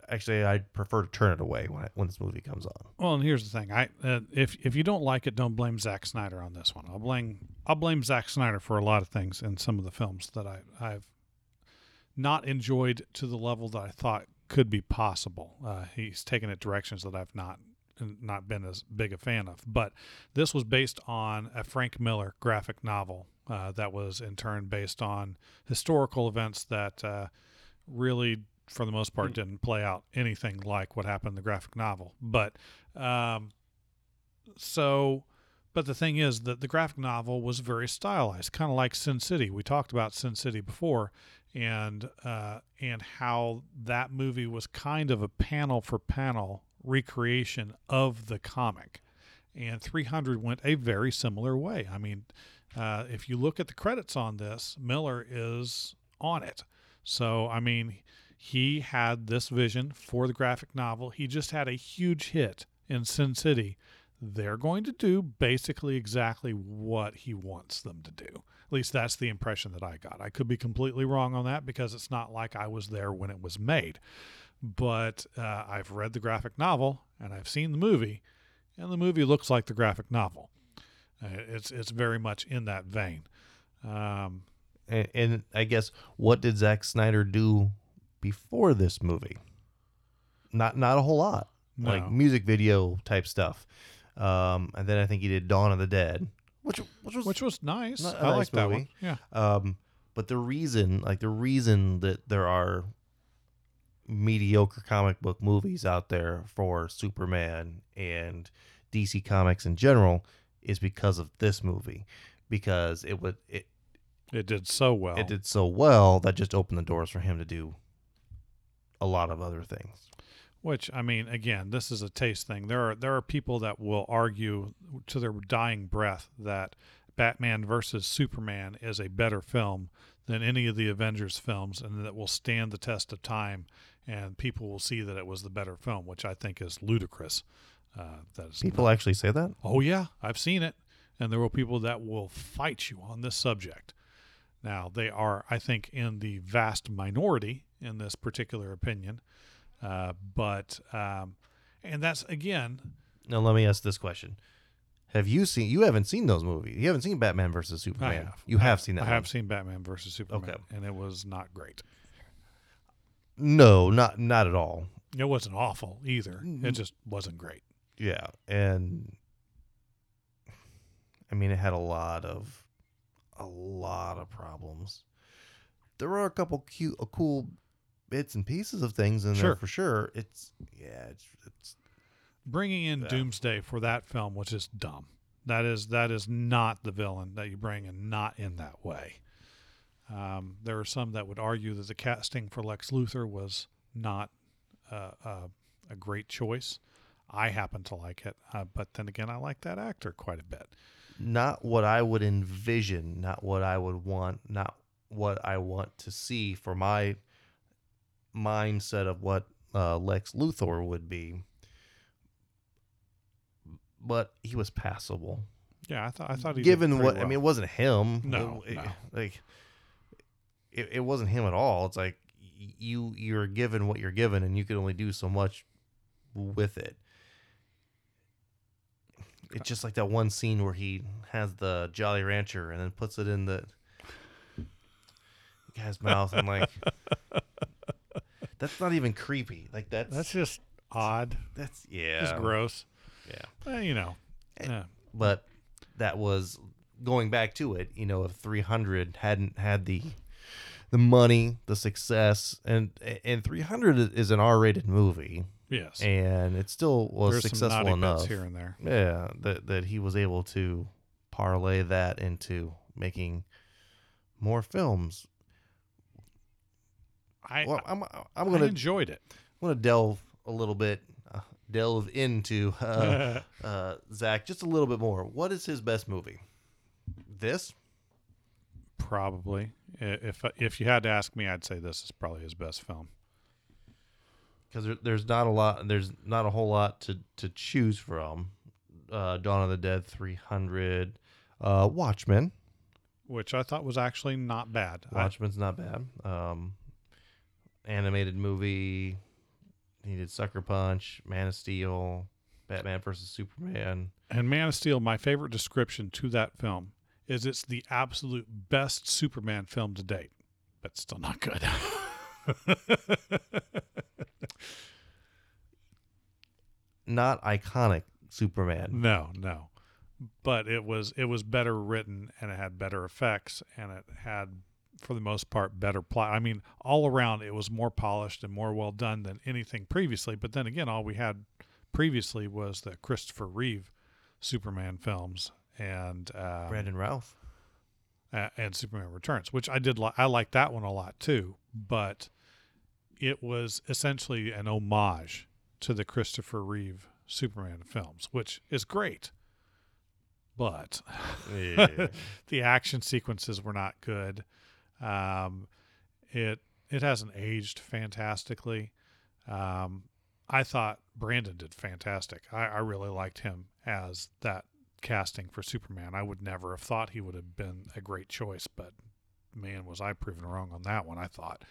Actually, I'd prefer to turn it away when I, when this movie comes on. Well, and here's the thing: I uh, if if you don't like it, don't blame Zack Snyder on this one. I'll blame I'll blame Zack Snyder for a lot of things in some of the films that I I've not enjoyed to the level that I thought could be possible. Uh, he's taken it directions that I've not not been as big a fan of. But this was based on a Frank Miller graphic novel uh, that was in turn based on historical events that uh, really, for the most part, didn't play out anything like what happened in the graphic novel. But um, so, but the thing is that the graphic novel was very stylized, kind of like Sin City. We talked about Sin City before, and uh, and how that movie was kind of a panel for panel recreation of the comic. And 300 went a very similar way. I mean, Uh, if you look at the credits on this, Miller is on it. So, I mean, he had this vision for the graphic novel. He just had a huge hit in Sin City. They're going to do basically exactly what he wants them to do. At least that's the impression that I got. I could be completely wrong on that because it's not like I was there when it was made. But uh, I've read the graphic novel and I've seen the movie, and the movie looks like the graphic novel. Uh, it's it's very much in that vein. Um, And, and I guess what did Zack Snyder do before this movie? Not not a whole lot. No. Like music video type stuff. Um, and then I think he did Dawn of the Dead, which which was which was nice. I nice like that one. Yeah. Um, but the reason, like the reason that there are mediocre comic book movies out there for Superman and DC Comics in general is because of this movie, because it would it It did so well. it did so well that just opened the doors for him to do a lot of other things. Which I mean, again, this is a taste thing. There are there are people that will argue to their dying breath that Batman versus Superman is a better film than any of the Avengers films, and that will stand the test of time, and people will see that it was the better film, which I think is ludicrous. Uh, that is People actually say that. Oh yeah, I've seen it, and there will people that will fight you on this subject. Now they are, I think, in the vast minority in this particular opinion, uh, but um, and that's again, Now let me ask this question: Have you seen? You haven't seen those movies. You haven't seen Batman versus Superman. have. You have seen that. I have seen Batman versus Superman, Okay. and it was not great. No, not not at all. It wasn't awful either. Mm-hmm. It just wasn't great. Yeah, and I mean, it had a lot of a lot of problems. There were a couple cute, uh, cool bits and pieces of things in Sure. there for sure. It's yeah, it's it's Bringing in Yeah. Doomsday for that film was just dumb. That is that is not the villain that you bring in, not in that way. Um, there are some that would argue that the casting for Lex Luthor was not uh, uh, a great choice. I happen to like it, uh, but then again, I like that actor quite a bit. not what I would envision, not what I would want, not what I want to see for my mindset of what uh, Lex Luthor would be. But he was passable. Yeah, I thought I thought he given what I mean, it wasn't him. No, It- no. like it, it wasn't him at all. It's like you you're given what you're given, and you can only do so much with it. It's just like that one scene where he has the Jolly Rancher and then puts it in the guy's mouth, and like that's not even creepy. Like that's that's just odd. that's yeah, It's gross. yeah. Eh, you know, yeah. but that was going back to it you know if 300 hadn't had the the money the success and and 300 is an r-rated movie yes. and it still was There's successful enough here and there. yeah that that he was able to parlay that into making more films I well i'm i'm gonna enjoyed it. i'm gonna delve a little bit uh, delve into uh, uh, Zack just a little bit more. What is his best movie? This? Probably, if if you had to ask me, I'd say this is probably his best film. Because there, there's not a lot. There's not a whole lot to to choose from. Uh, Dawn of the Dead, 300, uh, Watchmen. which I thought was actually not bad. I- Watchmen's not bad. Um, animated movie. He did Sucker Punch, Man of Steel, Batman versus Superman. and Man of Steel, my favorite description to that film is it's the absolute best Superman film to date, but still not good. Not iconic Superman. no, no, but it was it was better written and it had better effects and it had for the most part better plot. I mean, all around it was more polished and more well done than anything previously. But then again, all we had previously was the Christopher Reeve Superman films and um, Brandon Routh. uh, and Superman Returns, which I did. Li- I like that one a lot too, but it was essentially an homage to the Christopher Reeve Superman films, which is great. but Yeah. the action sequences were not good. Um, it it hasn't aged fantastically. Um, I thought Brandon did fantastic. I, I really liked him as that casting for Superman. I would never have thought he would have been a great choice, but man, was I proven wrong on that one. I thought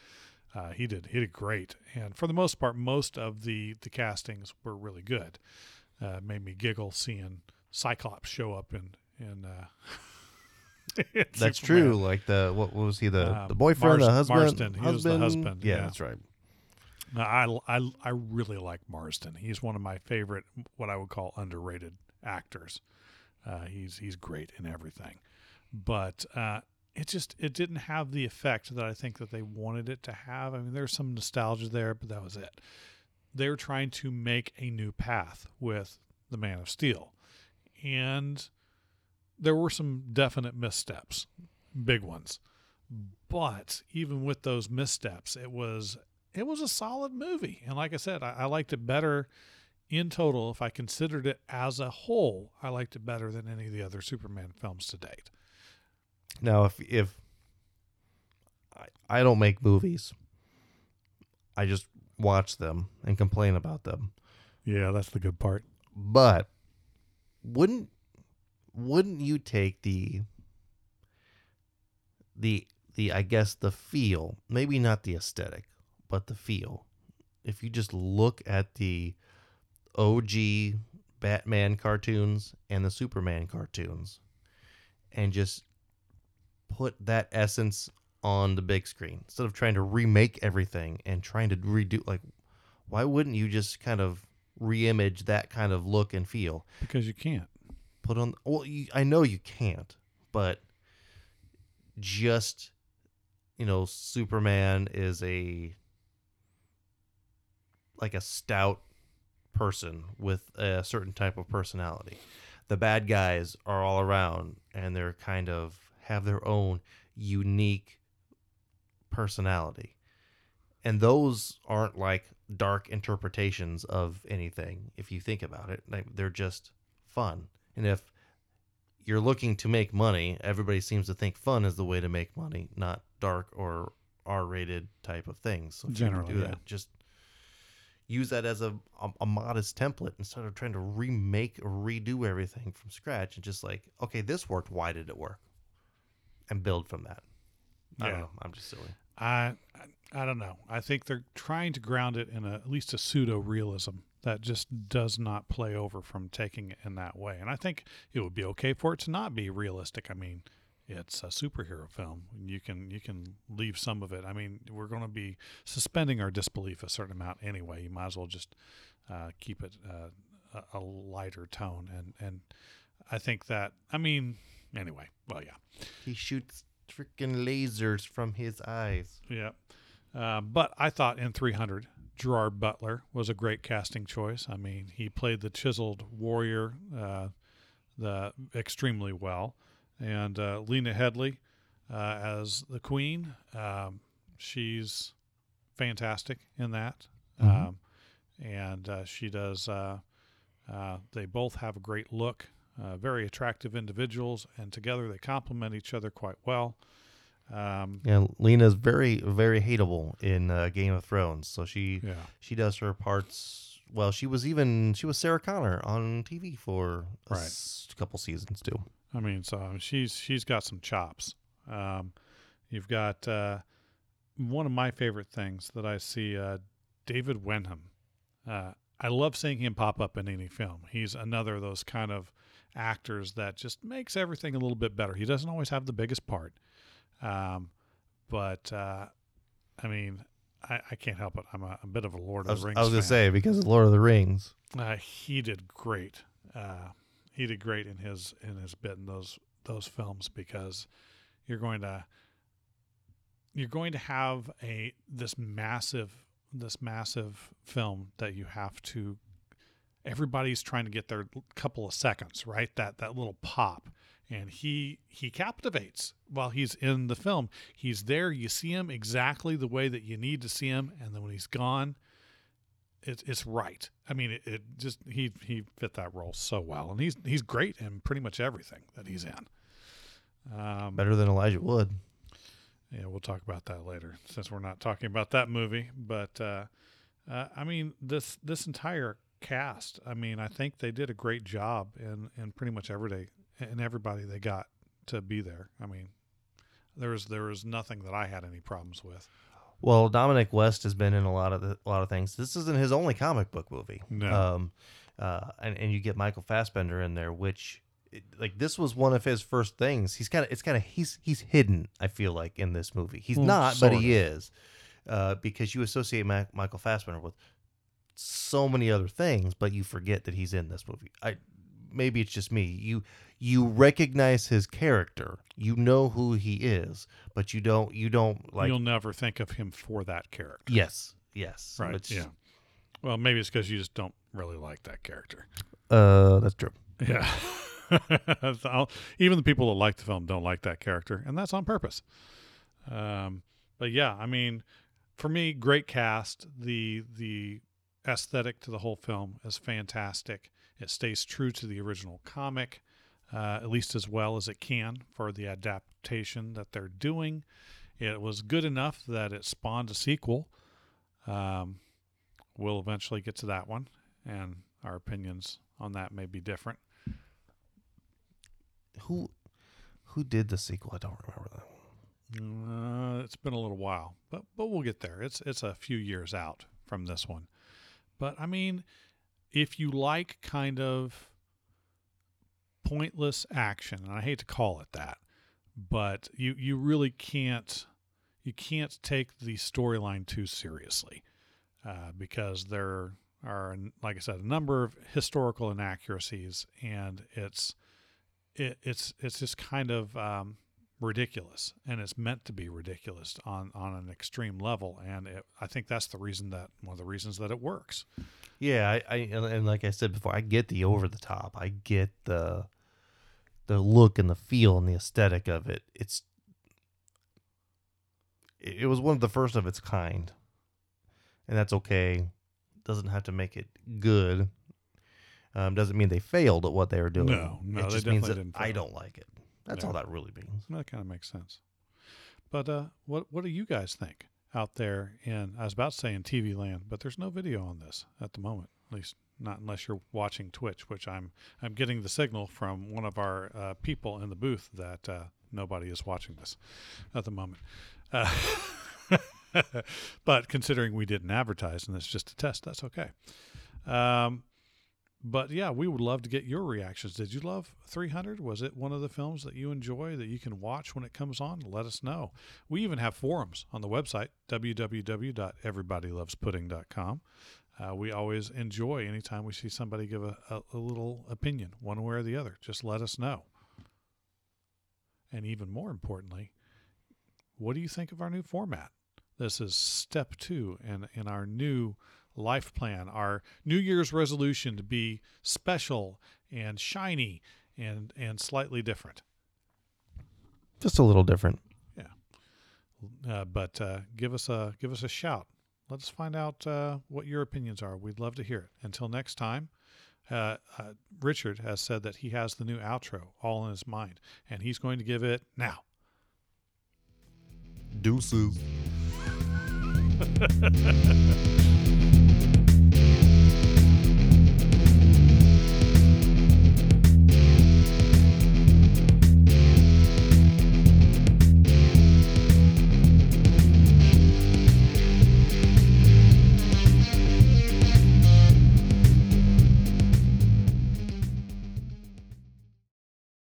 uh, he did he did great, and for the most part, most of the the castings were really good. Uh, made me giggle seeing Cyclops show up in in. Uh, That's Superman. true. Like the what, what was he the Um, the boyfriend, the husband, Marsden. He was the husband, Yeah, yeah. that's right. I, I, I really like Marsden. He's one of my favorite, what I would call underrated actors. Uh, he's he's great in everything, but uh, it just it didn't have the effect that I think that they wanted it to have. I mean, there's some nostalgia there, but that was it. They were trying to make a new path with the Man of Steel, and there were some definite missteps, big ones. But even with those missteps, it was it was a solid movie. And like I said, I, I liked it better in total. If I considered it as a whole, I liked it better than any of the other Superman films to date. Now, if if I, I don't make movies, I just watch them and complain about them. Yeah, that's the good part. But wouldn't wouldn't you take the the the I guess the feel, maybe not the aesthetic, but the feel. If you just look at the OG Batman cartoons and the Superman cartoons and just put that essence on the big screen instead of trying to remake everything and trying to redo like why wouldn't you just kind of reimage that kind of look and feel Because you can't. put on well you, i know you can't but just you know superman is a like a stout person with a certain type of personality the bad guys are all around and they're kind of have their own unique personality. And those aren't like dark interpretations of anything if you think about it. Like they're just fun. And if you're looking to make money everybody seems to think fun is the way to make money not dark or r-rated type of things. So if you're gonna Generally, do yeah. that just use that as a, a, a modest template instead of trying to remake or redo everything from scratch and just like okay this worked. Why did it work and build from that i don't Yeah. know i'm just silly I, I I don't know. I think they're trying to ground it in a, at least a pseudo realism that just does not play over from taking it in that way. And I think it would be okay for it to not be realistic. I mean, it's a superhero film. You can you can leave some of it. I mean, we're going to be suspending our disbelief a certain amount anyway. You might as well just uh, keep it uh, a, a lighter tone. And and I think that I mean anyway. Well, yeah. he shoots freaking lasers from his eyes Yeah. Uh, but I thought in 300, Gerard Butler was a great casting choice. I mean, he played the chiseled warrior uh, the extremely well. And uh, Lena Headey uh, as the queen, um, she's fantastic in that. Mhm. Um, and uh, she does, uh, uh, they both have a great look, uh, very attractive individuals, and together they complement each other quite well. Um, Yeah, Lena's very very hateable in uh, Game of Thrones. So she yeah. she does her parts well. She was even she was Sarah Connor on TV for a Right. s- couple seasons too. I mean, so she's she's got some chops. Um, you've got uh, one of my favorite things that I see, uh, David Wenham. Uh, I love seeing him pop up in any film. He's another of those kind of actors that just makes everything a little bit better. He doesn't always have the biggest part, um, but uh, I mean, I, I can't help it. I'm a, a bit of a Lord of the Rings. I was gonna say because of Lord of the Rings. Uh, he did great. Uh, he did great in his in his bit in those those films because you're going to you're going to have a this massive this massive film that you have to everybody's trying to get their couple of seconds right that that little pop and he he captivates while he's in the film he's there you see him exactly the way that you need to see him and then when he's gone it's it's right. I mean, it, it just he he fit that role so well, and he's he's great in pretty much everything that he's in. Um, Better than Elijah Wood. yeah, we'll talk about that later, since we're not talking about that movie. But uh, uh, I mean, this this entire cast. I mean, I think they did a great job in in pretty much every day and everybody they got to be there. I mean, there was there was nothing that I had any problems with. Well, Dominic West has been in a lot of the, a lot of things. This isn't his only comic book movie. No. Um, uh, and and you get Michael Fassbender in there, which it- like this was one of his first things. He's kind of it's kind of he's he's hidden. I feel like in this movie, he's Well, not, but he is, uh, because you associate Ma- Michael Fassbender with so many other things, but you forget that he's in this movie. I maybe it's just me. You you recognize his character, you know who he is, but you don't you don't like You'll never think of him for that character. yes yes Right. which- yeah. Well, maybe it's because you just don't really like that character. Uh, that's true. Yeah. Even the people that like the film don't like that character, and that's on purpose. Um, but yeah, I mean, for me, great cast. The the aesthetic to the whole film is fantastic. It stays true to the original comic, uh, at least as well as it can for the adaptation that they're doing. It was good enough that it spawned a sequel. Um, we'll eventually get to that one, and our opinions on that may be different. Who who did the sequel? I don't remember that. Uh, it's been a little while, but but we'll get there. It's it's a few years out from this one. But I mean, if you like kind of pointless action, and I hate to call it that, but you you really can't you can't take the storyline too seriously uh, because there are, like I said, a number of historical inaccuracies, and it's it, it's it's just kind of um, ridiculous, and it's meant to be ridiculous on on an extreme level, and it, I think that's the reason that one of the reasons that it works. Yeah, I, I and, like I said before, I get the over the top. I get the the look and the feel and the aesthetic of it. It's it was one of the first of its kind, and that's okay. Doesn't have to make it good. Um, doesn't mean they failed at what they were doing. No, no, it just means that I don't like it. That's Yeah. all that really means. That kind of makes sense. But uh, what what do you guys think out there in? I was about to say in TV land, but there's no video on this at the moment. At least not unless you're watching Twitch, which I'm I'm getting the signal from one of our uh, people in the booth that uh, nobody is watching this at the moment. Uh, but considering we didn't advertise and it's just a test, that's okay. Um, but yeah, we would love to get your reactions. Did you love 300? Was it one of the films that you enjoy that you can watch when it comes on? Let us know. We even have forums on the website, www.everybodylovespudding.com. Uh, we always enjoy anytime we see somebody give a, a, a little opinion, one way or the other. Just let us know. And even more importantly, what do you think of our new format? This is step two in, in our new life plan, our New Year's resolution to be special and shiny and, and slightly different. Just a little different. Uh, but uh, give us a give us a shout. Let us find out uh, what your opinions are. We'd love to hear it. Until next time, uh, uh, Richard has said that he has the new outro all in his mind, and he's going to give it now. Deuces.